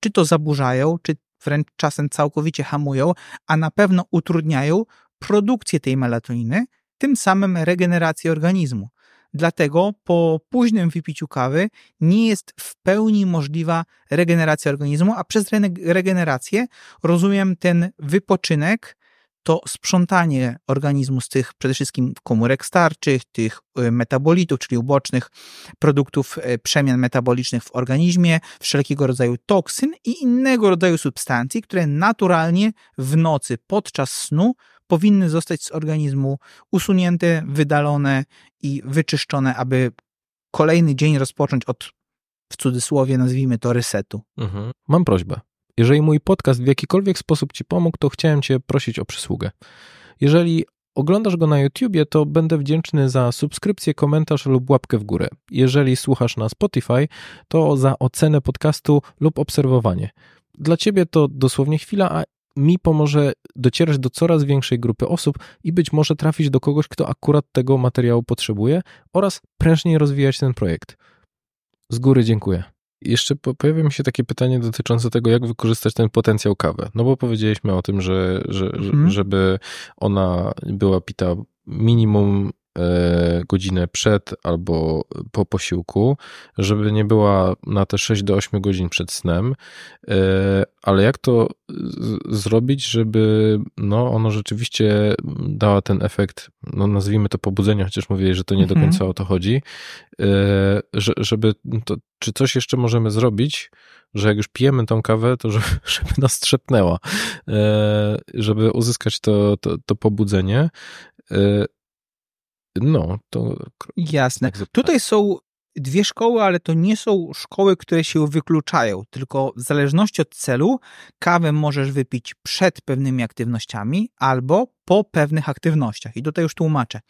czy to zaburzają, czy wręcz czasem całkowicie hamują, a na pewno utrudniają produkcję tej melatoniny, tym samym regenerację organizmu. Dlatego po późnym wypiciu kawy nie jest w pełni możliwa regeneracja organizmu, a przez regenerację rozumiem ten wypoczynek, to sprzątanie organizmu z tych przede wszystkim komórek starczych, tych y, metabolitów, czyli ubocznych produktów y, przemian metabolicznych w organizmie, wszelkiego rodzaju toksyn i innego rodzaju substancji, które naturalnie w nocy podczas snu powinny zostać z organizmu usunięte, wydalone i wyczyszczone, aby kolejny dzień rozpocząć od, w cudzysłowie nazwijmy to, resetu. Mhm. Mam prośbę. Jeżeli mój podcast w jakikolwiek sposób Ci pomógł, to chciałem Cię prosić o przysługę. Jeżeli oglądasz go na YouTubie, to będę wdzięczny za subskrypcję, komentarz lub łapkę w górę. Jeżeli słuchasz na Spotify, to za ocenę podcastu lub obserwowanie. Dla Ciebie to dosłownie chwila, a mi pomoże docierać do coraz większej grupy osób i być może trafić do kogoś, kto akurat tego materiału potrzebuje oraz prężniej rozwijać ten projekt. Z góry dziękuję. Jeszcze po- pojawia mi się takie pytanie dotyczące tego, jak wykorzystać ten potencjał kawy. No bo powiedzieliśmy o tym, że, że, Mhm. żeby ona była pita minimum godzinę przed albo po posiłku, żeby nie była na te 6 do 8 godzin przed snem. E, ale jak to zrobić, żeby no, ono rzeczywiście dała ten efekt, no nazwijmy to pobudzenia, chociaż mówię, że to nie do Mhm. końca o to chodzi, e, że, żeby to, czy coś jeszcze możemy zrobić, że jak już pijemy tą kawę, to żeby, żeby nas strzepnęła, e, żeby uzyskać to, to, to pobudzenie. No, to Jasne. tak. Tutaj są dwie szkoły, ale to nie są szkoły, które się wykluczają, tylko w zależności od celu kawę możesz wypić przed pewnymi aktywnościami albo po pewnych aktywnościach. I tutaj już tłumaczę.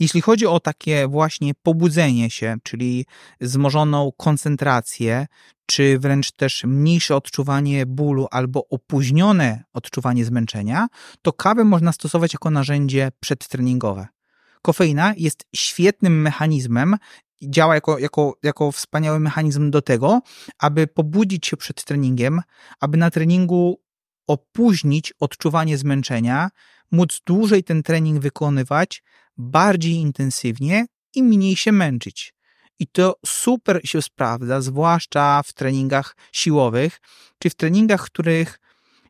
Jeśli chodzi o takie właśnie pobudzenie się, czyli wzmożoną koncentrację, czy wręcz też mniejsze odczuwanie bólu albo opóźnione odczuwanie zmęczenia, to kawę można stosować jako narzędzie przedtreningowe. Kofeina jest świetnym mechanizmem, działa jako, jako, jako wspaniały mechanizm do tego, aby pobudzić się przed treningiem, aby na treningu opóźnić odczuwanie zmęczenia, móc dłużej ten trening wykonywać, bardziej intensywnie i mniej się męczyć. I to super się sprawdza, zwłaszcza w treningach siłowych, czy w treningach, których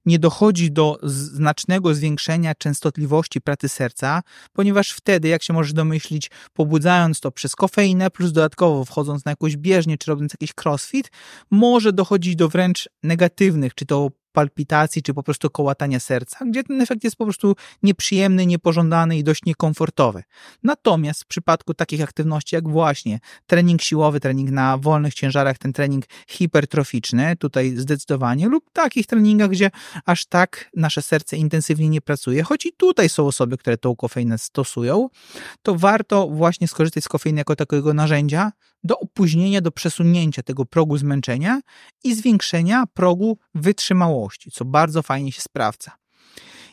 nie dochodzi do znacznego zwiększenia częstotliwości pracy serca, ponieważ wtedy, jak się możesz domyślić, pobudzając to przez kofeinę, plus dodatkowo wchodząc na jakąś bieżnię, czy robiąc jakiś crossfit, może dochodzić do wręcz negatywnych, czy to palpitacji, czy po prostu kołatania serca, gdzie ten efekt jest po prostu nieprzyjemny, niepożądany i dość niekomfortowy. Natomiast w przypadku takich aktywności jak właśnie trening siłowy, trening na wolnych ciężarach, ten trening hipertroficzny, tutaj zdecydowanie, lub takich treningach, gdzie aż tak nasze serce intensywnie nie pracuje, choć i tutaj są osoby, które tą kofeinę stosują, to warto właśnie skorzystać z kofeiny jako takiego narzędzia do opóźnienia, do przesunięcia tego progu zmęczenia i zwiększenia progu wytrzymałości, co bardzo fajnie się sprawdza.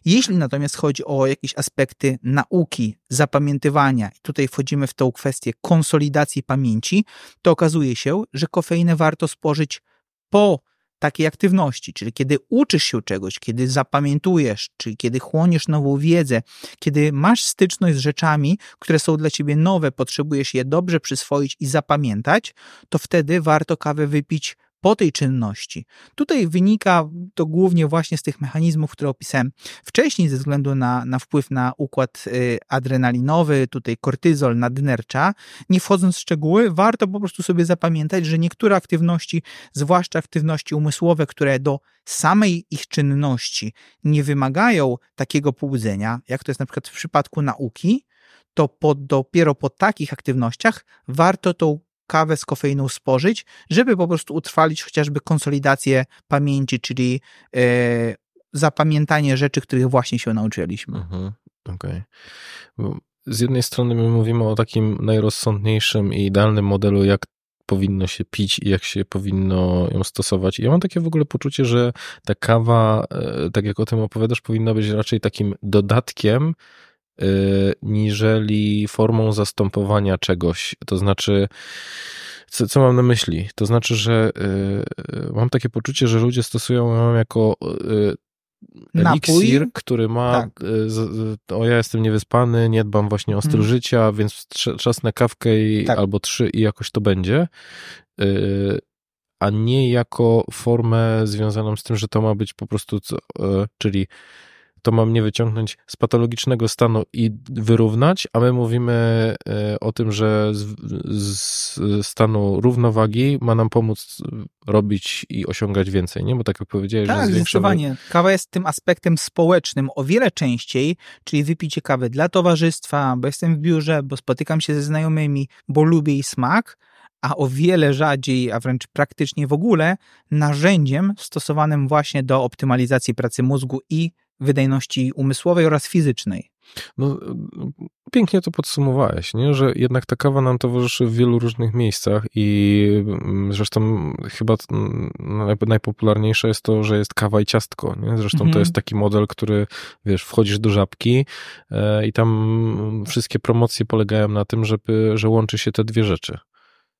Jeśli natomiast chodzi o jakieś aspekty nauki, zapamiętywania, i tutaj wchodzimy w tą kwestię konsolidacji pamięci, to okazuje się, że kofeinę warto spożyć po takiej aktywności, czyli kiedy uczysz się czegoś, kiedy zapamiętujesz, czyli kiedy chłoniesz nową wiedzę, kiedy masz styczność z rzeczami, które są dla ciebie nowe, potrzebujesz je dobrze przyswoić i zapamiętać, to wtedy warto kawę wypić po tej czynności. Tutaj wynika to głównie właśnie z tych mechanizmów, które opisałem wcześniej, ze względu na, na wpływ na układ y, adrenalinowy, tutaj kortyzol, nadnercza. Nie wchodząc w szczegóły, warto po prostu sobie zapamiętać, że niektóre aktywności, zwłaszcza aktywności umysłowe, które do samej ich czynności nie wymagają takiego pobudzenia, jak to jest na przykład w przypadku nauki, to po, dopiero po takich aktywnościach warto tą kawę z kofeiną spożyć, żeby po prostu utrwalić chociażby konsolidację pamięci, czyli e, zapamiętanie rzeczy, których właśnie się nauczyliśmy. Mhm, Okej. Okay. Z jednej strony my mówimy o takim najrozsądniejszym i idealnym modelu, jak powinno się pić i jak się powinno ją stosować. I ja mam takie w ogóle poczucie, że ta kawa, e, tak jak o tym opowiadasz, powinna być raczej takim dodatkiem niżeli formą zastępowania czegoś. To znaczy, co, co mam na myśli? To znaczy, że y, mam takie poczucie, że ludzie stosują ją jako y, eliksir, Napój? który ma, tak. o ja jestem niewyspany, nie dbam właśnie o styl hmm. życia, więc czas na kawkę i, tak. albo trzy i jakoś to będzie, a nie jako formę związaną z tym, że to ma być po prostu, czyli to mam mnie wyciągnąć z patologicznego stanu i wyrównać, a my mówimy e, o tym, że z, z stanu równowagi ma nam pomóc robić i osiągać więcej, nie? Bo tak jak powiedziałeś, tak, że zdecydowanie. Kawa jest tym aspektem społecznym o wiele częściej, czyli wypicie kawy dla towarzystwa, bo jestem w biurze, bo spotykam się ze znajomymi, bo lubię jej smak, a o wiele rzadziej, a wręcz praktycznie w ogóle narzędziem stosowanym właśnie do optymalizacji pracy mózgu i wydajności umysłowej oraz fizycznej. No, pięknie to podsumowałeś, nie? że jednak ta kawa nam towarzyszy w wielu różnych miejscach i mm, zresztą chyba najpopularniejsze jest to, że jest kawa i ciastko. Nie? Zresztą mhm. to jest taki model, który, wiesz, wchodzisz do żabki e, i tam wszystkie promocje polegają na tym, żeby, że łączy się te dwie rzeczy.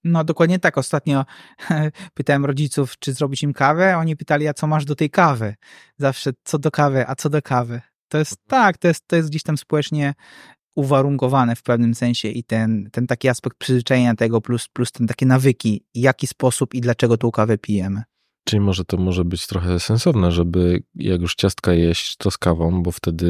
No dokładnie tak. Ostatnio pytałem rodziców, czy zrobić im kawę, oni pytali, a co masz do tej kawy? Zawsze co do kawy, a co do kawy. To jest mhm. tak, to jest, to jest gdzieś tam społecznie uwarunkowane w pewnym sensie i ten, ten taki aspekt przyzwyczajenia tego plus, plus ten takie nawyki, jaki sposób i dlaczego tą kawę pijemy. Czyli może to może być trochę sensowne, żeby jak już ciastka jeść, to z kawą, bo wtedy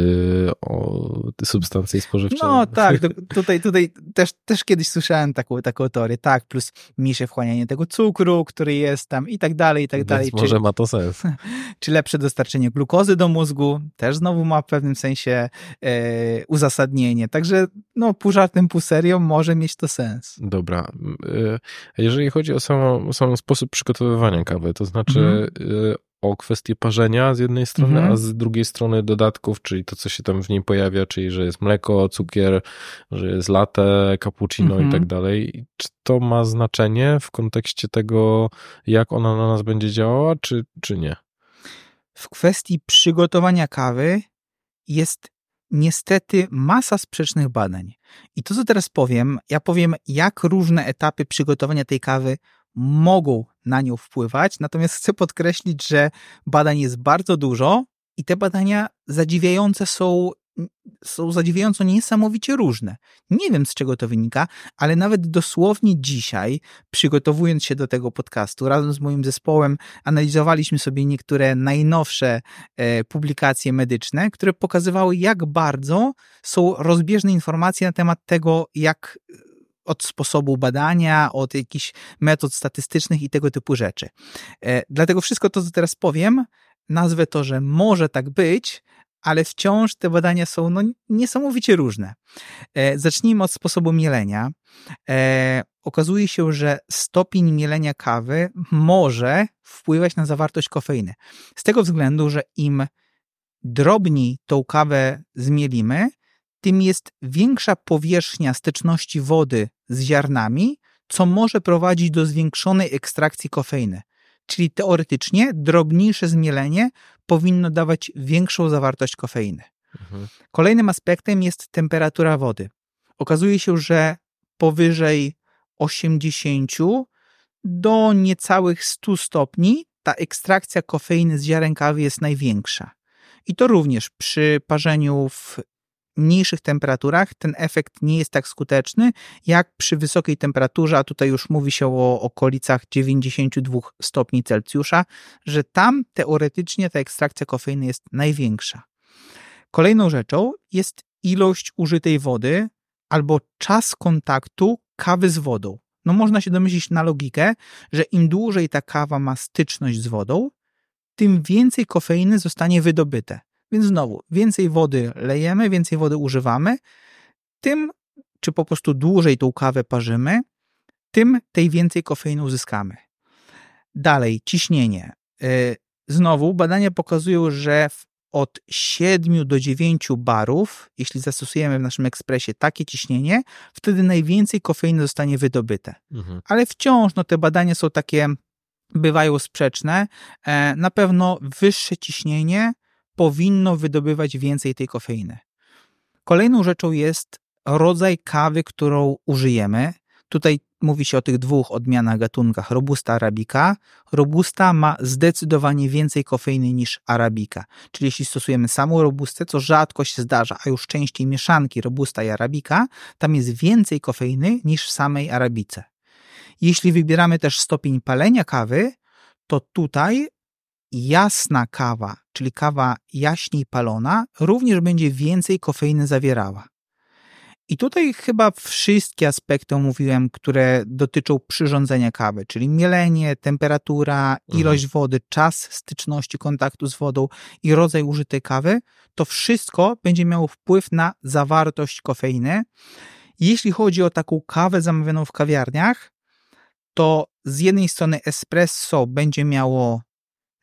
o, te substancje spożywcze... No tak, tutaj, tutaj też, też kiedyś słyszałem taką, taką teorię, tak, plus mniejsze wchłanianie tego cukru, który jest tam i tak dalej, i tak Więc dalej. może czy, ma to sens. Czy lepsze dostarczenie glukozy do mózgu, też znowu ma w pewnym sensie e, uzasadnienie. Także no pół żartem, pół serią może mieć to sens. Dobra. E, jeżeli chodzi o sam, sam sposób przygotowywania kawy, to znaczy znaczy mhm. o kwestię parzenia z jednej strony, mhm. a z drugiej strony dodatków, czyli to, co się tam w niej pojawia, czyli że jest mleko, cukier, że jest latte, cappuccino mhm. i tak dalej. Czy to ma znaczenie w kontekście tego, jak ona na nas będzie działała, czy, czy nie? W kwestii przygotowania kawy jest niestety masa sprzecznych badań. I to, co teraz powiem, ja powiem, jak różne etapy przygotowania tej kawy mogą na nią wpływać. Natomiast chcę podkreślić, że badań jest bardzo dużo i te badania zadziwiające są są zadziwiająco niesamowicie różne. Nie wiem, z czego to wynika, ale nawet dosłownie dzisiaj, przygotowując się do tego podcastu, razem z moim zespołem analizowaliśmy sobie niektóre najnowsze e, publikacje medyczne, które pokazywały, jak bardzo są rozbieżne informacje na temat tego, jak od sposobu badania, od jakichś metod statystycznych i tego typu rzeczy. E, dlatego wszystko to, co teraz powiem, nazwę to, że może tak być, ale wciąż te badania są no, niesamowicie różne. E, zacznijmy od sposobu mielenia. E, okazuje się, że stopień mielenia kawy może wpływać na zawartość kofeiny. Z tego względu, że im drobniej tą kawę zmielimy, tym jest większa powierzchnia styczności wody z ziarnami, co może prowadzić do zwiększonej ekstrakcji kofeiny. Czyli teoretycznie drobniejsze zmielenie powinno dawać większą zawartość kofeiny. Mhm. Kolejnym aspektem jest temperatura wody. Okazuje się, że powyżej 80 do niecałych 100 stopni ta ekstrakcja kofeiny z ziaren kawy jest największa. I to również przy parzeniu w mniejszych temperaturach ten efekt nie jest tak skuteczny jak przy wysokiej temperaturze, a tutaj już mówi się o okolicach 92 stopni Celsjusza, że tam teoretycznie ta ekstrakcja kofeiny jest największa. Kolejną rzeczą jest ilość użytej wody albo czas kontaktu kawy z wodą. No można się domyślić na logikę, że im dłużej ta kawa ma styczność z wodą, tym więcej kofeiny zostanie wydobyte. Więc znowu, więcej wody lejemy, więcej wody używamy, tym, czy po prostu dłużej tą kawę parzymy, tym tej więcej kofeiny uzyskamy. Dalej, ciśnienie. Y, znowu, badania pokazują, że od 7 do 9 barów, jeśli zastosujemy w naszym ekspresie takie ciśnienie, wtedy najwięcej kofeiny zostanie wydobyte. Mhm. Ale wciąż no, te badania są takie, bywają sprzeczne. E, na pewno wyższe ciśnienie powinno wydobywać więcej tej kofeiny. Kolejną rzeczą jest rodzaj kawy, którą użyjemy. Tutaj mówi się o tych dwóch odmianach gatunkach Robusta Arabica. Robusta ma zdecydowanie więcej kofeiny niż Arabica. Czyli jeśli stosujemy samą Robustę, co rzadko się zdarza, a już częściej mieszanki Robusta i Arabica, tam jest więcej kofeiny niż w samej Arabice. Jeśli wybieramy też stopień palenia kawy, to tutaj jasna kawa, czyli kawa jaśniej palona, również będzie więcej kofeiny zawierała. I tutaj chyba wszystkie aspekty omówiłem, które dotyczą przyrządzenia kawy, czyli mielenie, temperatura, mhm. ilość wody, czas styczności kontaktu z wodą i rodzaj użytej kawy. To wszystko będzie miało wpływ na zawartość kofeiny. Jeśli chodzi o taką kawę zamawianą w kawiarniach, to z jednej strony espresso będzie miało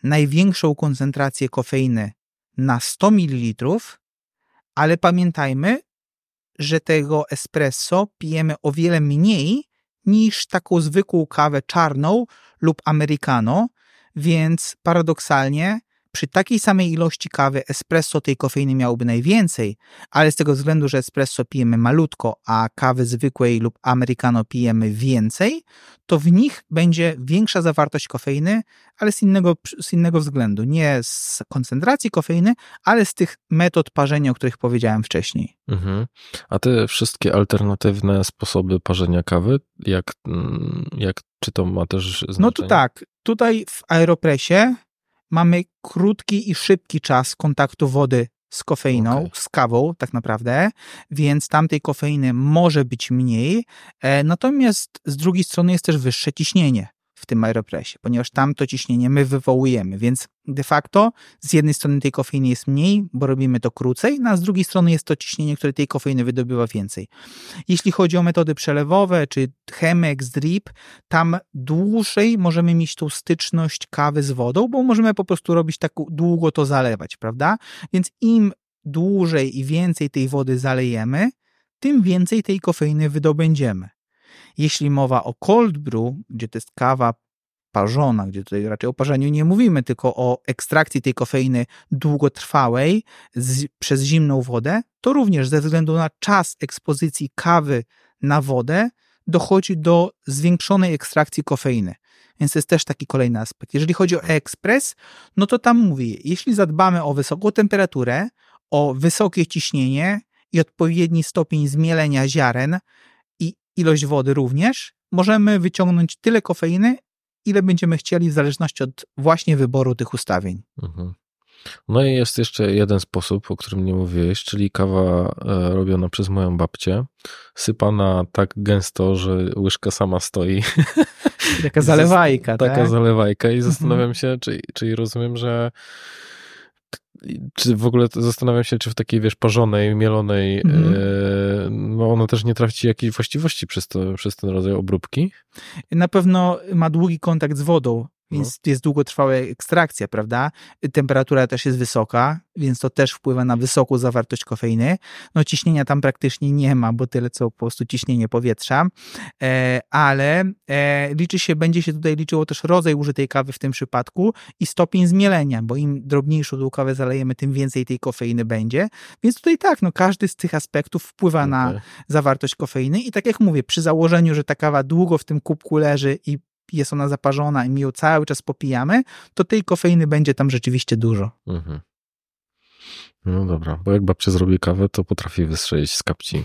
największą koncentrację kofeiny na 100 ml, ale pamiętajmy, że tego espresso pijemy o wiele mniej niż taką zwykłą kawę czarną lub americano, więc paradoksalnie przy takiej samej ilości kawy espresso tej kofeiny miałoby najwięcej, ale z tego względu, że espresso pijemy malutko, a kawy zwykłej lub americano pijemy więcej, to w nich będzie większa zawartość kofeiny, ale z innego, z innego względu. Nie z koncentracji kofeiny, ale z tych metod parzenia, o których powiedziałem wcześniej. Mhm. A te wszystkie alternatywne sposoby parzenia kawy, jak, mm, jak czy to ma też znaczenie? No to tak, tutaj w Aeropressie mamy krótki i szybki czas kontaktu wody z kofeiną, okay. z kawą tak naprawdę, więc tamtej kofeiny może być mniej. E, natomiast z drugiej strony jest też wyższe ciśnienie w tym aeropresie, ponieważ tam to ciśnienie my wywołujemy, więc de facto z jednej strony tej kofeiny jest mniej, bo robimy to krócej, no a z drugiej strony jest to ciśnienie, które tej kofeiny wydobywa więcej. Jeśli chodzi o metody przelewowe, czy Chemex, Drip, tam dłużej możemy mieć tą styczność kawy z wodą, bo możemy po prostu robić tak długo to zalewać, prawda? Więc im dłużej i więcej tej wody zalejemy, tym więcej tej kofeiny wydobędziemy. Jeśli mowa o cold brew, gdzie to jest kawa parzona, gdzie tutaj raczej o parzeniu nie mówimy, tylko o ekstrakcji tej kofeiny długotrwałej z, przez zimną wodę, to również ze względu na czas ekspozycji kawy na wodę dochodzi do zwiększonej ekstrakcji kofeiny. Więc to jest też taki kolejny aspekt. Jeżeli chodzi o ekspres, no to tam mówię, jeśli zadbamy o wysoką temperaturę, o wysokie ciśnienie i odpowiedni stopień zmielenia ziaren, ilość wody również, możemy wyciągnąć tyle kofeiny, ile będziemy chcieli w zależności od właśnie wyboru tych ustawień. Mhm. No i jest jeszcze jeden sposób, o którym nie mówiłeś, czyli kawa e, robiona przez moją babcię, sypana tak gęsto, że łyżka sama stoi. Taka zalewajka, Taka tak? zalewajka i Mhm. zastanawiam się, czy, czyli rozumiem, że czy w ogóle zastanawiam się, czy w takiej, wiesz, parzonej, mielonej, Mhm. e, no ona też nie traci jakiejś właściwości przez, to, przez ten rodzaj obróbki. Na pewno ma długi kontakt z wodą, więc No. jest długotrwała ekstrakcja, prawda? Temperatura też jest wysoka, więc to też wpływa na wysoką zawartość kofeiny. No ciśnienia tam praktycznie nie ma, bo tyle co po prostu ciśnienie powietrza, e, ale e, liczy się, będzie się tutaj liczyło też rodzaj użytej kawy w tym przypadku i stopień zmielenia, bo im drobniejszą tą kawę zalejemy, tym więcej tej kofeiny będzie. Więc tutaj tak, no każdy z tych aspektów wpływa na Okej. zawartość kofeiny i tak jak mówię, przy założeniu, że ta kawa długo w tym kubku leży i jest ona zaparzona i my ją cały czas popijamy, to tej kofeiny będzie tam rzeczywiście dużo. Mhm. No dobra, bo jak babcia zrobi kawę, to potrafi wystrzelić z kapci.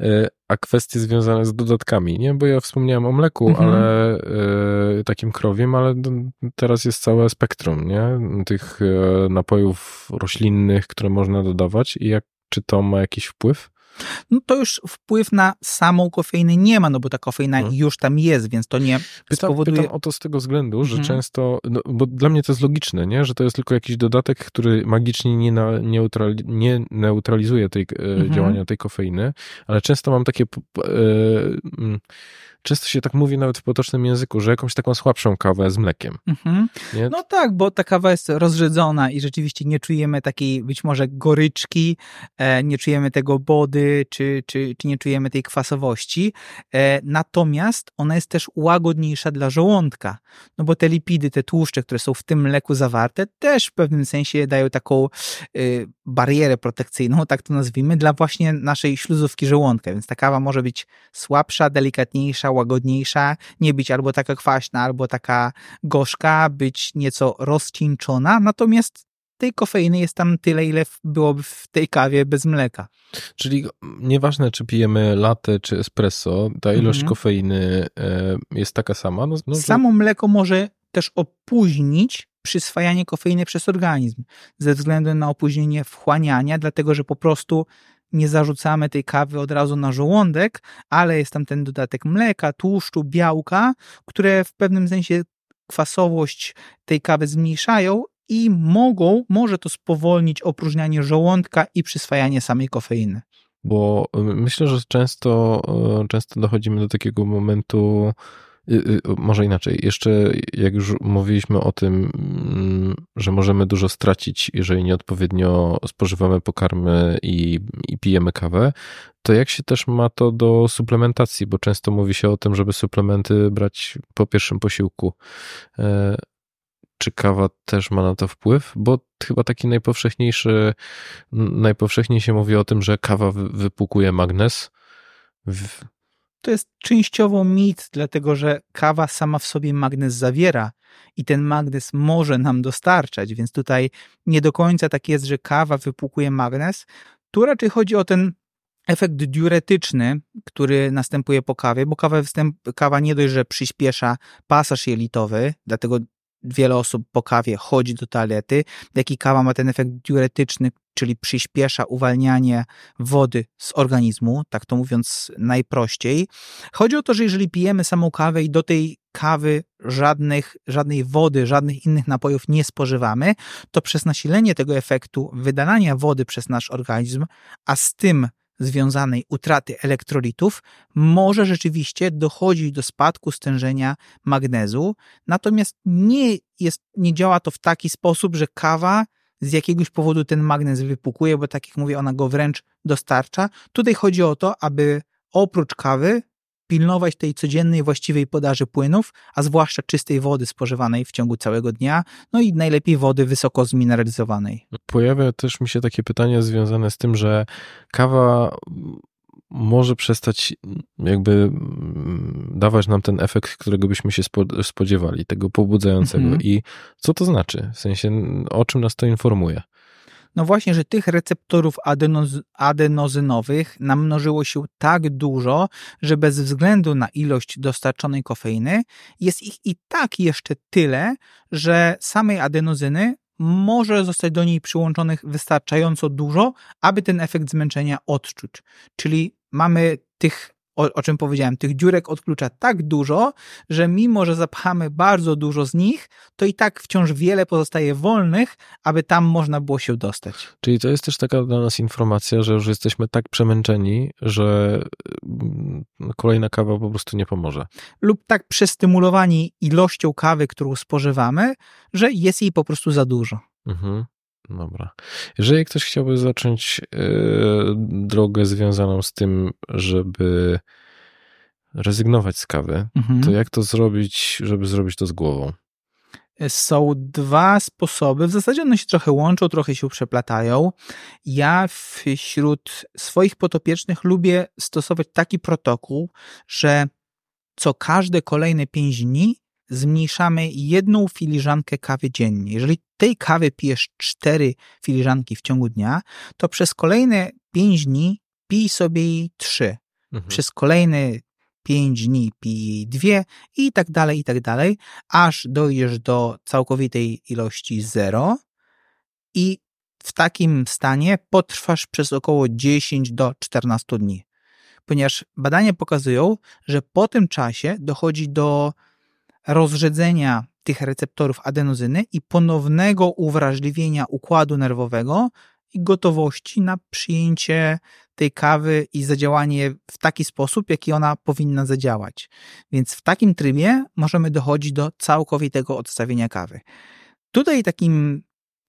E, A kwestie związane z dodatkami, nie? Bo ja wspomniałem o mleku, Mhm. ale e, takim krowiem, ale teraz jest całe spektrum, nie? Tych e, napojów roślinnych, które można dodawać i jak, czy to ma jakiś wpływ? No to już wpływ na samą kofeinę nie ma, no bo ta kofeina Mhm. już tam jest, więc to nie Pytam, spowoduje... pytam o to z tego względu, że Mhm. często, no, bo dla mnie to jest logiczne, nie? że to jest tylko jakiś dodatek, który magicznie nie, na, neutrali, nie neutralizuje tej, Mhm. działania tej kofeiny, ale często mam takie, e, często się tak mówi nawet w potocznym języku, że jakąś taką słabszą kawę z mlekiem. Mhm. No tak, bo ta kawa jest rozrzedzona i rzeczywiście nie czujemy takiej być może goryczki, e, nie czujemy tego body, czy, czy, czy nie czujemy tej kwasowości. E, natomiast ona jest też łagodniejsza dla żołądka, no bo te lipidy, te tłuszcze, które są w tym mleku zawarte, też w pewnym sensie dają taką y, barierę protekcyjną, tak to nazwijmy, dla właśnie naszej śluzówki żołądka, więc ta kawa może być słabsza, delikatniejsza, łagodniejsza, nie być albo taka kwaśna, albo taka gorzka, być nieco rozcieńczona, natomiast tej kofeiny jest tam tyle, ile byłoby w tej kawie bez mleka. Czyli nieważne, czy pijemy latte, czy espresso, ta ilość Mhm. kofeiny e, jest taka sama. No, no, Samo mleko może też opóźnić przyswajanie kofeiny przez organizm, ze względu na opóźnienie wchłaniania, dlatego że po prostu nie zarzucamy tej kawy od razu na żołądek, ale jest tam ten dodatek mleka, tłuszczu, białka, które w pewnym sensie kwasowość tej kawy zmniejszają i mogą, może to spowolnić opróżnianie żołądka i przyswajanie samej kofeiny. Bo y, myślę, że często, y, często dochodzimy do takiego momentu, może inaczej, jeszcze jak już mówiliśmy o tym, mm, że możemy dużo stracić, jeżeli nieodpowiednio spożywamy pokarmy i, i pijemy kawę, to jak się też ma to do suplementacji, bo często mówi się o tym, żeby suplementy brać po pierwszym posiłku. E, Czy kawa też ma na to wpływ? Bo chyba taki najpowszechniejszy, najpowszechniej się mówi o tym, że kawa wy- wypłukuje magnez. W- To jest częściowo mit, dlatego że kawa sama w sobie magnez zawiera i ten magnez może nam dostarczać, więc tutaj nie do końca tak jest, że kawa wypłukuje magnez. Tu raczej chodzi o ten efekt diuretyczny, który następuje po kawie, bo kawa, kawa nie dość, że przyspiesza pasaż jelitowy, dlatego wiele osób po kawie chodzi do toalety, jak i kawa ma ten efekt diuretyczny, czyli przyspiesza uwalnianie wody z organizmu, tak to mówiąc najprościej. Chodzi o to, że jeżeli pijemy samą kawę i do tej kawy żadnych, żadnej wody, żadnych innych napojów nie spożywamy, to przez nasilenie tego efektu wydalania wody przez nasz organizm, a z tym związanej utraty elektrolitów, może rzeczywiście dochodzić do spadku stężenia magnezu. Natomiast nie, jest, nie działa to w taki sposób, że kawa z jakiegoś powodu ten magnez wypukuje, bo tak jak mówię, ona go wręcz dostarcza. Tutaj chodzi o to, aby oprócz kawy pilnować tej codziennej właściwej podaży płynów, a zwłaszcza czystej wody spożywanej w ciągu całego dnia, no i najlepiej wody wysoko zmineralizowanej. Pojawia też mi się takie pytanie związane z tym, że kawa może przestać jakby mm, dawać nam ten efekt, którego byśmy się spo- spodziewali, tego pobudzającego. Mhm. I co to znaczy? W sensie, o czym nas to informuje? No właśnie, że tych receptorów adenoz adenozynowych namnożyło się tak dużo, że bez względu na ilość dostarczonej kofeiny jest ich i tak jeszcze tyle, że samej adenozyny może zostać do niej przyłączonych wystarczająco dużo, aby ten efekt zmęczenia odczuć. Czyli mamy tych o, o, czym powiedziałem, tych dziurek od klucza tak dużo, że mimo, że zapchamy bardzo dużo z nich, to i tak wciąż wiele pozostaje wolnych, aby tam można było się dostać. Czyli to jest też taka dla nas informacja, że już jesteśmy tak przemęczeni, że mm, kolejna kawa po prostu nie pomoże. Lub tak przestymulowani ilością kawy, którą spożywamy, że jest jej po prostu za dużo. Mhm. Dobra. Jeżeli ktoś chciałby zacząć e, drogę związaną z tym, żeby rezygnować z kawy, mhm. to jak to zrobić, żeby zrobić to z głową? Są dwa sposoby. W zasadzie one się trochę łączą, trochę się przeplatają. Ja wśród swoich potopiecznych lubię stosować taki protokół, że co każde kolejne pięć dni zmniejszamy jedną filiżankę kawy dziennie. Jeżeli tej kawy pijesz cztery filiżanki w ciągu dnia, to przez kolejne pięć dni pij sobie jej trzy. Mhm. Przez kolejne pięć dni pij jej dwie i tak dalej, i tak dalej, aż dojdziesz do całkowitej ilości zero i w takim stanie potrwasz przez około 10 do 14 dni. Ponieważ badania pokazują, że po tym czasie dochodzi do rozrzedzenia tych receptorów adenozyny i ponownego uwrażliwienia układu nerwowego i gotowości na przyjęcie tej kawy i zadziałanie w taki sposób, jaki ona powinna zadziałać. Więc w takim trybie możemy dochodzić do całkowitego odstawienia kawy. Tutaj takim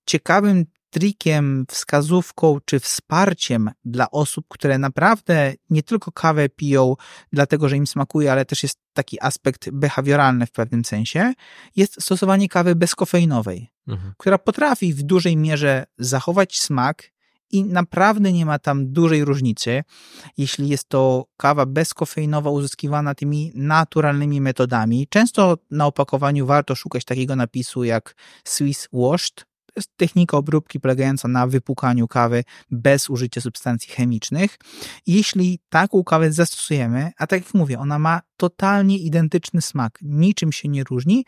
ciekawym trikiem, wskazówką czy wsparciem dla osób, które naprawdę nie tylko kawę piją dlatego, że im smakuje, ale też jest taki aspekt behawioralny w pewnym sensie, jest stosowanie kawy bezkofeinowej, mhm. która potrafi w dużej mierze zachować smak i naprawdę nie ma tam dużej różnicy, jeśli jest to kawa bezkofeinowa uzyskiwana tymi naturalnymi metodami. Często na opakowaniu warto szukać takiego napisu jak Swiss Washed, to jest technika obróbki polegająca na wypłukaniu kawy bez użycia substancji chemicznych. Jeśli taką kawę zastosujemy, a tak jak mówię, ona ma totalnie identyczny smak, niczym się nie różni,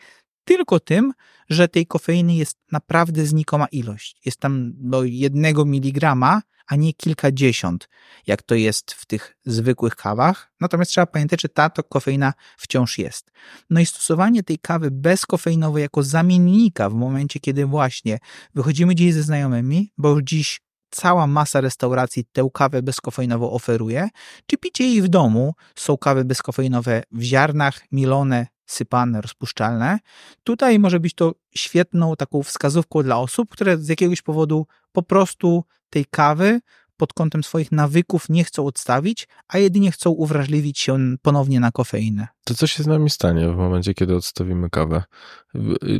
tylko tym, że tej kofeiny jest naprawdę znikoma ilość. Jest tam do jednego miligrama, a nie kilkadziesiąt, jak to jest w tych zwykłych kawach. Natomiast trzeba pamiętać, że ta to kofeina wciąż jest. No i stosowanie tej kawy bezkofeinowej jako zamiennika w momencie, kiedy właśnie wychodzimy gdzieś ze znajomymi, bo już dziś cała masa restauracji tę kawę bezkofeinową oferuje, czy picie jej w domu. Są kawy bezkofeinowe w ziarnach, milone, sypane, rozpuszczalne. Tutaj może być to świetną taką wskazówką dla osób, które z jakiegoś powodu po prostu tej kawy pod kątem swoich nawyków nie chcą odstawić, a jedynie chcą uwrażliwić się ponownie na kofeinę. To co się z nami stanie w momencie, kiedy odstawimy kawę?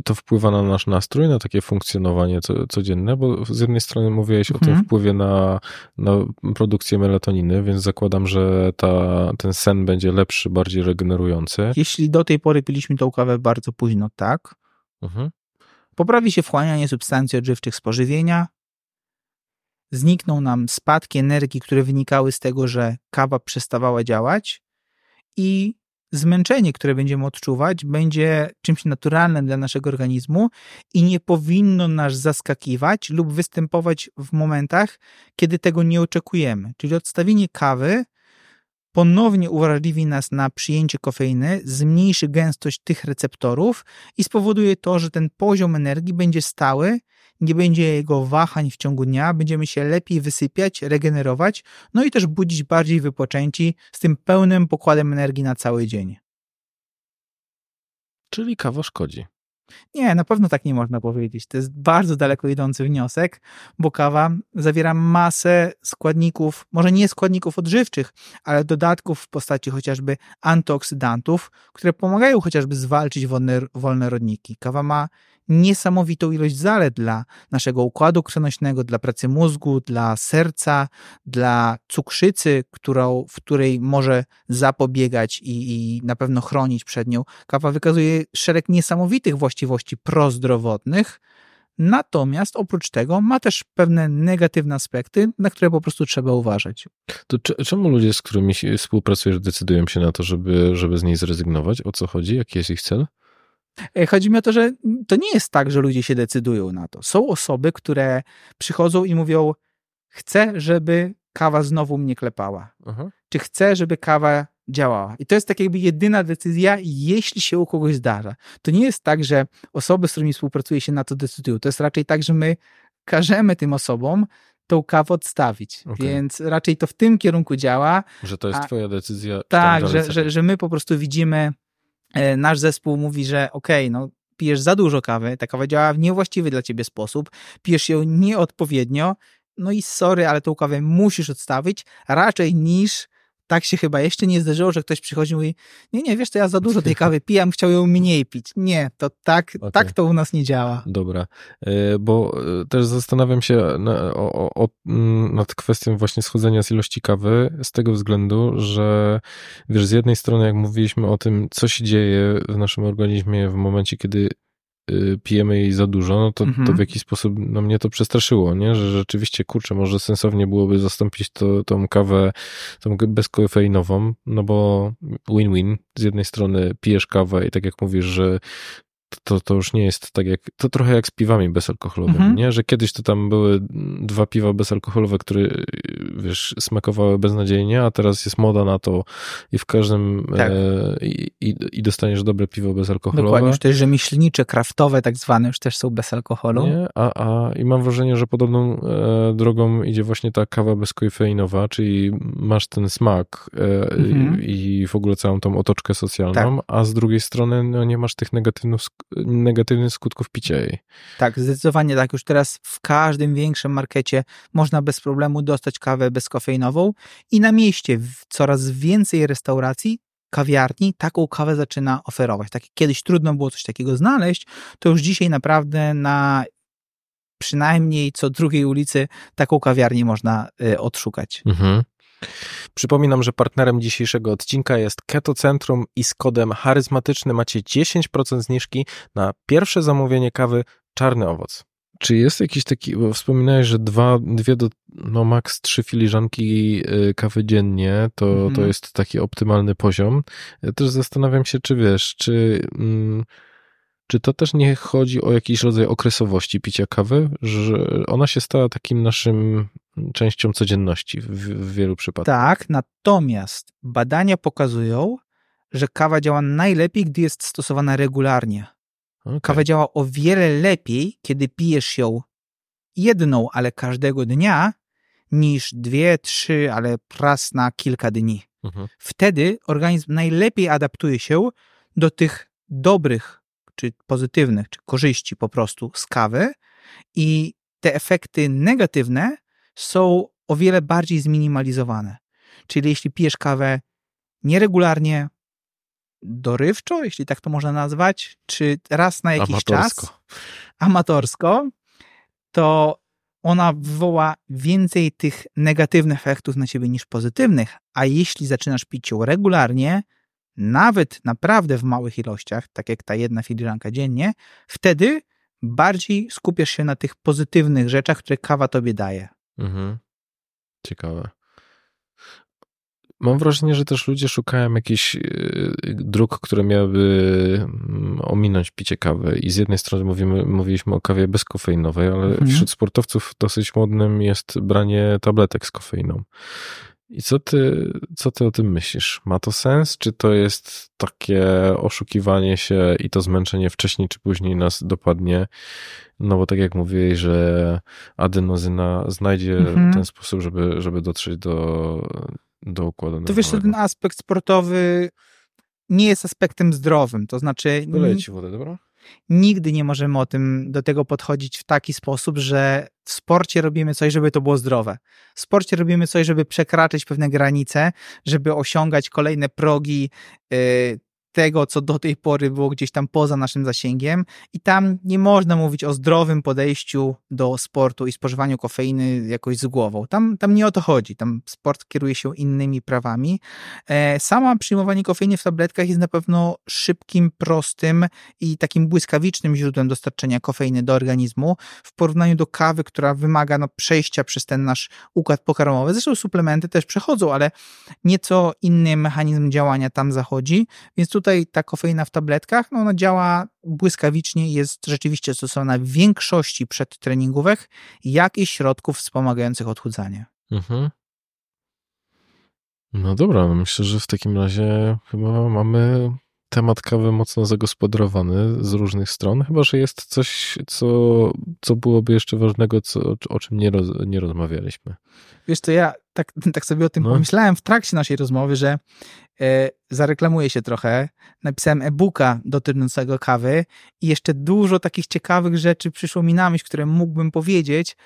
To wpływa na nasz nastrój, na takie funkcjonowanie codzienne, bo z jednej strony mówiłeś mhm. o tym mhm. wpływie na, na produkcję melatoniny, więc zakładam, że ta, ten sen będzie lepszy, bardziej regenerujący. Jeśli do tej pory piliśmy tą kawę bardzo późno, tak. Mhm. Poprawi się wchłanianie substancji odżywczych z pożywienia, znikną nam spadki energii, które wynikały z tego, że kawa przestawała działać i zmęczenie, które będziemy odczuwać, będzie czymś naturalnym dla naszego organizmu i nie powinno nas zaskakiwać lub występować w momentach, kiedy tego nie oczekujemy. Czyli odstawienie kawy ponownie uwrażliwi nas na przyjęcie kofeiny, zmniejszy gęstość tych receptorów i spowoduje to, że ten poziom energii będzie stały nie będzie jego wahań w ciągu dnia, będziemy się lepiej wysypiać, regenerować, no i też budzić bardziej wypoczęci z tym pełnym pokładem energii na cały dzień. Czyli kawa szkodzi. Nie, na pewno tak nie można powiedzieć. To jest bardzo daleko idący wniosek, bo kawa zawiera masę składników, może nie składników odżywczych, ale dodatków w postaci chociażby antyoksydantów, które pomagają chociażby zwalczyć wolne, wolne rodniki. Kawa ma niesamowitą ilość zalet dla naszego układu krwionośnego, dla pracy mózgu, dla serca, dla cukrzycy, którą, w której może zapobiegać i, i na pewno chronić przed nią. Kawa wykazuje szereg niesamowitych właściwości prozdrowotnych, Natomiast oprócz tego ma też pewne negatywne aspekty, na które po prostu trzeba uważać. To czemu ludzie, z którymi współpracujesz, decydują się na to, żeby, żeby z niej zrezygnować? O co chodzi? Jaki jest ich cel? E, chodzi mi o to, że to nie jest tak, że ludzie się decydują na to. Są osoby, które przychodzą i mówią: Chcę, żeby kawa znowu mnie klepała. Aha. Czy chcę, żeby kawa działała? I to jest tak jakby jedyna decyzja, jeśli się u kogoś zdarza. To nie jest tak, że osoby, z którymi współpracuje się na to decydują. To jest raczej tak, że my każemy tym osobom tą kawę odstawić. Okej. Więc raczej to w tym kierunku działa. Że to jest A- twoja decyzja. Tak, że, że, że my po prostu widzimy, e, nasz zespół mówi, że okej, no pijesz za dużo kawy, ta kawa działa w niewłaściwy dla ciebie sposób, pijesz ją nieodpowiednio, no i sorry, ale tą kawę musisz odstawić, raczej niż tak się chyba jeszcze nie zdarzyło, że ktoś przychodzi i mówi, nie, nie, wiesz, to ja za dużo tej kawy pijam, chciał ją mniej pić. Nie, to tak, Okej. tak to u nas nie działa. Dobra, E, bo e, też zastanawiam się na, o, o, nad kwestią właśnie schodzenia z ilości kawy z tego względu, że wiesz, z jednej strony jak mówiliśmy o tym, co się dzieje w naszym organizmie w momencie, kiedy pijemy jej za dużo, no to, Mhm. to w jakiś sposób no mnie to przestraszyło, nie? Że rzeczywiście, kurczę, może sensownie byłoby zastąpić to, tą kawę tą bezkofeinową, no bo win-win. Z jednej strony pijesz kawę i tak jak mówisz, że to, to już nie jest tak jak, to trochę jak z piwami bezalkoholowymi, Mhm. nie? Że kiedyś to tam były dwa piwa bezalkoholowe, które, wiesz, smakowały beznadziejnie, a teraz jest moda na to i w każdym, Tak. e, i, i, dostaniesz dobre piwo bezalkoholowe. Dokładnie, już też rzemieślnicze, kraftowe tak zwane, już też są bez alkoholu. Nie? A, a, I mam wrażenie, że podobną e, drogą idzie właśnie ta kawa bezkofeinowa, czyli masz ten smak e, Mhm. i, i w ogóle całą tą otoczkę socjalną, Tak. a z drugiej strony no, nie masz tych negatywnych, negatywnych skutków picia jej. Tak, zdecydowanie tak. Już teraz w każdym większym markecie można bez problemu dostać kawę bezkofeinową i na mieście w coraz więcej restauracji, kawiarni taką kawę zaczyna oferować. Tak kiedyś trudno było coś takiego znaleźć, to już dzisiaj naprawdę na przynajmniej co drugiej ulicy taką kawiarnię można y, odszukać. Mhm. Przypominam, że partnerem dzisiejszego odcinka jest Keto Centrum i z kodem charyzmatyczny macie 10% zniżki na pierwsze zamówienie kawy Czarny Owoc. Czy jest jakiś taki, bo wspominałeś, że dwa, dwie do, no maks trzy filiżanki y, kawy dziennie, to, Mhm. to jest taki optymalny poziom. Ja też zastanawiam się, czy wiesz, czy, mm, czy to też nie chodzi o jakiś rodzaj okresowości picia kawy, że ona się stała takim naszym częścią codzienności w, w wielu przypadkach. Tak, natomiast badania pokazują, że kawa działa najlepiej, gdy jest stosowana regularnie. Okej. Kawa działa o wiele lepiej, kiedy pijesz ją jedną, ale każdego dnia, niż dwie, trzy, ale raz na kilka dni. Mhm. Wtedy organizm najlepiej adaptuje się do tych dobrych, czy pozytywnych, czy korzyści po prostu z kawy i te efekty negatywne są o wiele bardziej zminimalizowane. Czyli jeśli pijesz kawę nieregularnie, dorywczo, jeśli tak to można nazwać, czy raz na jakiś Amatorsko. czas, amatorsko, to ona wywoła więcej tych negatywnych efektów na ciebie niż pozytywnych. A jeśli zaczynasz pić ją regularnie, nawet naprawdę w małych ilościach, tak jak ta jedna filiżanka dziennie, wtedy bardziej skupiasz się na tych pozytywnych rzeczach, które kawa tobie daje. Mhm. Ciekawe. Mam wrażenie, że też ludzie szukają jakichś yy, dróg, które miałyby mm, ominąć picie kawy. I z jednej strony mówimy, mówiliśmy o kawie bezkofeinowej, ale Mhm. wśród sportowców dosyć modnym jest branie tabletek z kofeiną. I co ty, co ty o tym myślisz? Ma to sens? Czy to jest takie oszukiwanie się i to zmęczenie wcześniej czy później nas dopadnie? No bo tak jak mówiłeś, że adenozyna znajdzie Mhm. ten sposób, żeby, żeby dotrzeć do, do układu To wiesz, że ten aspekt sportowy nie jest aspektem zdrowym. To znaczy, Wyleję ci wodę, dobra? Nigdy nie możemy o tym, do tego podchodzić w taki sposób, że w sporcie robimy coś, żeby to było zdrowe. W sporcie robimy coś, żeby przekraczać pewne granice, żeby osiągać kolejne progi y, tego, co do tej pory było gdzieś tam poza naszym zasięgiem i tam nie można mówić o zdrowym podejściu do sportu i spożywaniu kofeiny jakoś z głową. Tam, tam nie o to chodzi. Tam sport kieruje się innymi prawami. E, Sama przyjmowanie kofeiny w tabletkach jest na pewno szybkim, prostym i takim błyskawicznym źródłem dostarczenia kofeiny do organizmu w porównaniu do kawy, która wymaga no, przejścia przez ten nasz układ pokarmowy. Zresztą suplementy też przechodzą, ale nieco inny mechanizm działania tam zachodzi, więc tutaj ta kofeina w tabletkach, no ona działa błyskawicznie, jest rzeczywiście stosowana w większości przedtreningówek, jak i środków wspomagających odchudzanie. Mhm. No dobra, no myślę, że w takim razie chyba mamy temat kawy mocno zagospodarowany z różnych stron, chyba że jest coś, co, co byłoby jeszcze ważnego, co, o czym nie, roz, nie rozmawialiśmy. Wiesz co, ja tak, tak sobie o tym no. pomyślałem w trakcie naszej rozmowy, że zareklamuję się trochę. Napisałem e-booka dotyczącego kawy i jeszcze dużo takich ciekawych rzeczy przyszło mi na myśl, które mógłbym powiedzieć,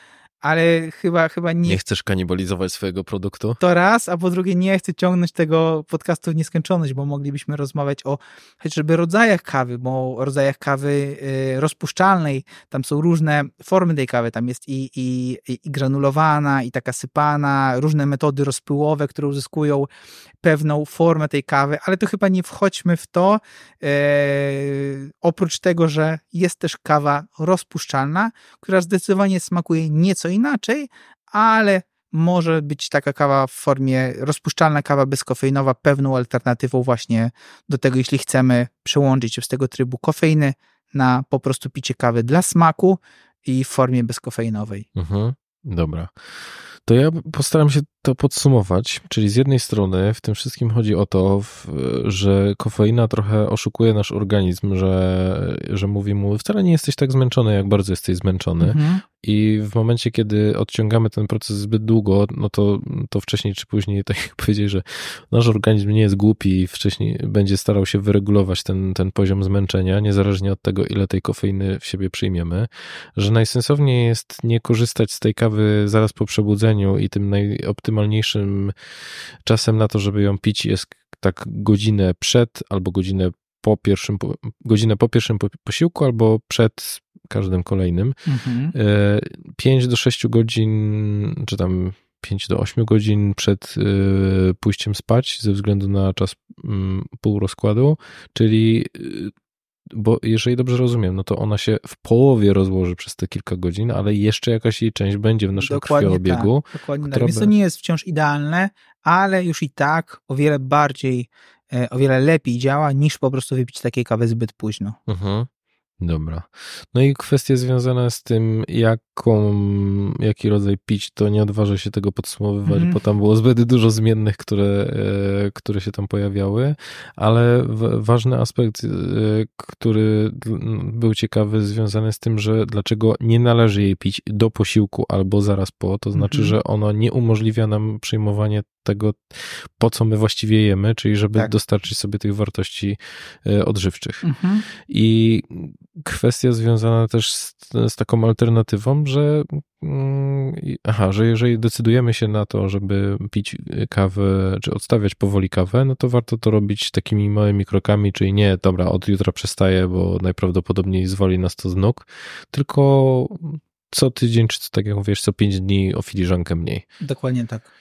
ale chyba, chyba nie... Nie chcesz kanibalizować swojego produktu? To raz, a po drugie nie chcę ciągnąć tego podcastu w nieskończoność, bo moglibyśmy rozmawiać o chociażby rodzajach kawy, bo o rodzajach kawy y, rozpuszczalnej, tam są różne formy tej kawy, tam jest i, i, i granulowana, i taka sypana, różne metody rozpyłowe, które uzyskują pewną formę tej kawy, ale to chyba nie wchodźmy w to. E, oprócz tego, że jest też kawa rozpuszczalna, która zdecydowanie smakuje nieco inaczej, ale może być taka kawa w formie rozpuszczalna kawa bezkofeinowa pewną alternatywą właśnie do tego, jeśli chcemy przełączyć się z tego trybu kofeiny na po prostu picie kawy dla smaku i w formie bezkofeinowej. Mhm, dobra. To ja postaram się to podsumować, czyli z jednej strony w tym wszystkim chodzi o to, że kofeina trochę oszukuje nasz organizm, że, że mówi mu, wcale nie jesteś tak zmęczony, jak bardzo jesteś zmęczony. Mhm. I w momencie, kiedy odciągamy ten proces zbyt długo, no to, to wcześniej czy później, tak jak powiedzieć, że nasz organizm nie jest głupi i wcześniej będzie starał się wyregulować ten, ten poziom zmęczenia, niezależnie od tego, ile tej kofeiny w siebie przyjmiemy, że najsensowniej jest nie korzystać z tej kawy zaraz po przebudzeniu i tym najoptymalniejszym czasem na to, żeby ją pić jest tak godzinę przed albo godzinę po pierwszym, godzinę po pierwszym posiłku albo przed każdym kolejnym. Mhm. 5 e, do 6 godzin, czy tam 5 do 8 godzin przed e, pójściem spać ze względu na czas mm, półrozkładu, czyli e, bo jeżeli dobrze rozumiem, no to ona się w połowie rozłoży przez te kilka godzin, ale jeszcze jakaś jej część będzie w naszym dokładnie krwiobiegu. Tak, dokładnie tak. Więc to nie jest wciąż idealne, ale już i tak o wiele bardziej, o wiele lepiej działa niż po prostu wypić takiej kawy zbyt późno. Mhm. Dobra. No i kwestie związane z tym, jaką, jaki rodzaj pić, to nie odważę się tego podsumowywać, mm. bo tam było zbyt dużo zmiennych, które, e, które się tam pojawiały, ale ważny aspekt, e, który był ciekawy, związany z tym, że dlaczego nie należy jej pić do posiłku albo zaraz po, to znaczy, mm że ono nie umożliwia nam przyjmowanie tego, po co my właściwie jemy, czyli żeby tak. dostarczyć sobie tych wartości e, odżywczych. Mhm. I kwestia związana też z, z, taką alternatywą, że mm, aha, że jeżeli decydujemy się na to, żeby pić kawę, czy odstawiać powoli kawę, no to warto to robić takimi małymi krokami, czyli nie, dobra, od jutra przestaję, bo najprawdopodobniej zwoli nas to z nóg, tylko co tydzień, czy tak jak mówisz, co pięć dni o filiżankę mniej. Dokładnie tak.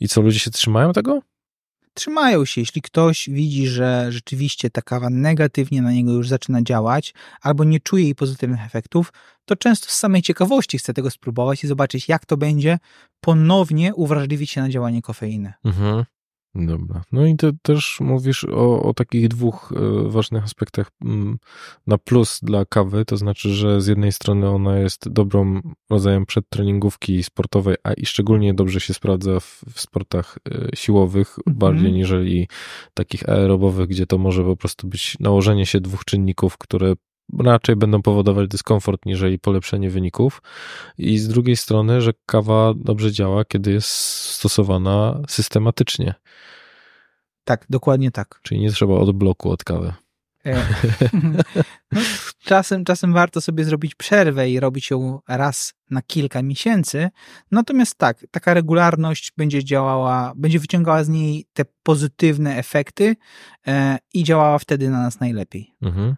I co, ludzie się trzymają tego? Trzymają się. Jeśli ktoś widzi, że rzeczywiście ta kawa negatywnie na niego już zaczyna działać, albo nie czuje jej pozytywnych efektów, to często z samej ciekawości chce tego spróbować i zobaczyć, jak to będzie ponownie uwrażliwić się na działanie kofeiny. Mhm. Dobra. No i ty też mówisz o, o takich dwóch e, ważnych aspektach mm, na plus dla kawy, to znaczy, że z jednej strony ona jest dobrą rodzajem przedtreningówki sportowej, a i szczególnie dobrze się sprawdza w, w sportach e, siłowych, mhm. bardziej niżeli takich aerobowych, gdzie to może po prostu być nałożenie się dwóch czynników, które raczej będą powodować dyskomfort niżeli polepszenie wyników. I z drugiej strony, że kawa dobrze działa, kiedy jest stosowana systematycznie. Tak, dokładnie tak. Czyli nie trzeba od bloku od kawy. E, no, czasem, czasem warto sobie zrobić przerwę i robić ją raz na kilka miesięcy. Natomiast tak, taka regularność będzie działała, będzie wyciągała z niej te pozytywne efekty e, i działała wtedy na nas najlepiej. Mhm.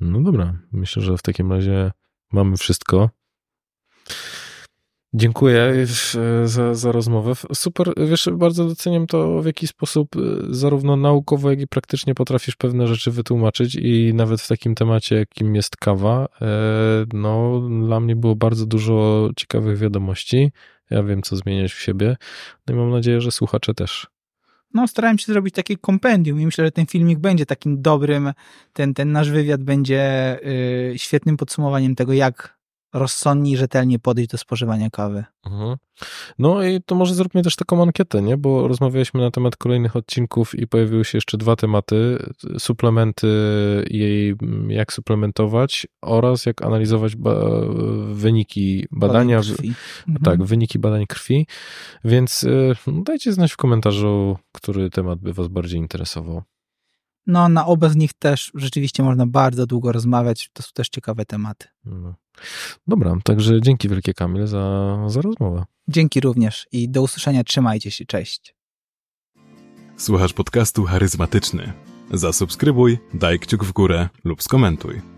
No dobra, myślę, że w takim razie mamy wszystko. Dziękuję e, za, za rozmowę. Super, wiesz, bardzo doceniam to, w jaki sposób e, zarówno naukowo, jak i praktycznie potrafisz pewne rzeczy wytłumaczyć i nawet w takim temacie, jakim jest kawa, e, no dla mnie było bardzo dużo ciekawych wiadomości. Ja wiem, co zmieniać w siebie. No i mam nadzieję, że słuchacze też. no, starałem się zrobić takie kompendium i myślę, że ten filmik będzie takim dobrym, ten, ten nasz wywiad będzie y, świetnym podsumowaniem tego, jak rozsądnie i rzetelnie podejść do spożywania kawy. Mhm. No i to może zróbmy też taką ankietę, nie? Bo rozmawialiśmy na temat kolejnych odcinków i pojawiły się jeszcze dwa tematy. Suplementy i jak suplementować oraz jak analizować ba wyniki badania. Badań krwi. Tak, Mhm. wyniki badań krwi. Więc y, dajcie znać w komentarzu, który temat by was bardziej interesował. No, na oba z nich też rzeczywiście można bardzo długo rozmawiać. To są też ciekawe tematy. No. Dobra, także dzięki wielkie Kamil za, za rozmowę. Dzięki również i do usłyszenia. Trzymajcie się. Cześć. Słuchasz podcastu charyzmatyczny. Zasubskrybuj, daj kciuk w górę lub skomentuj.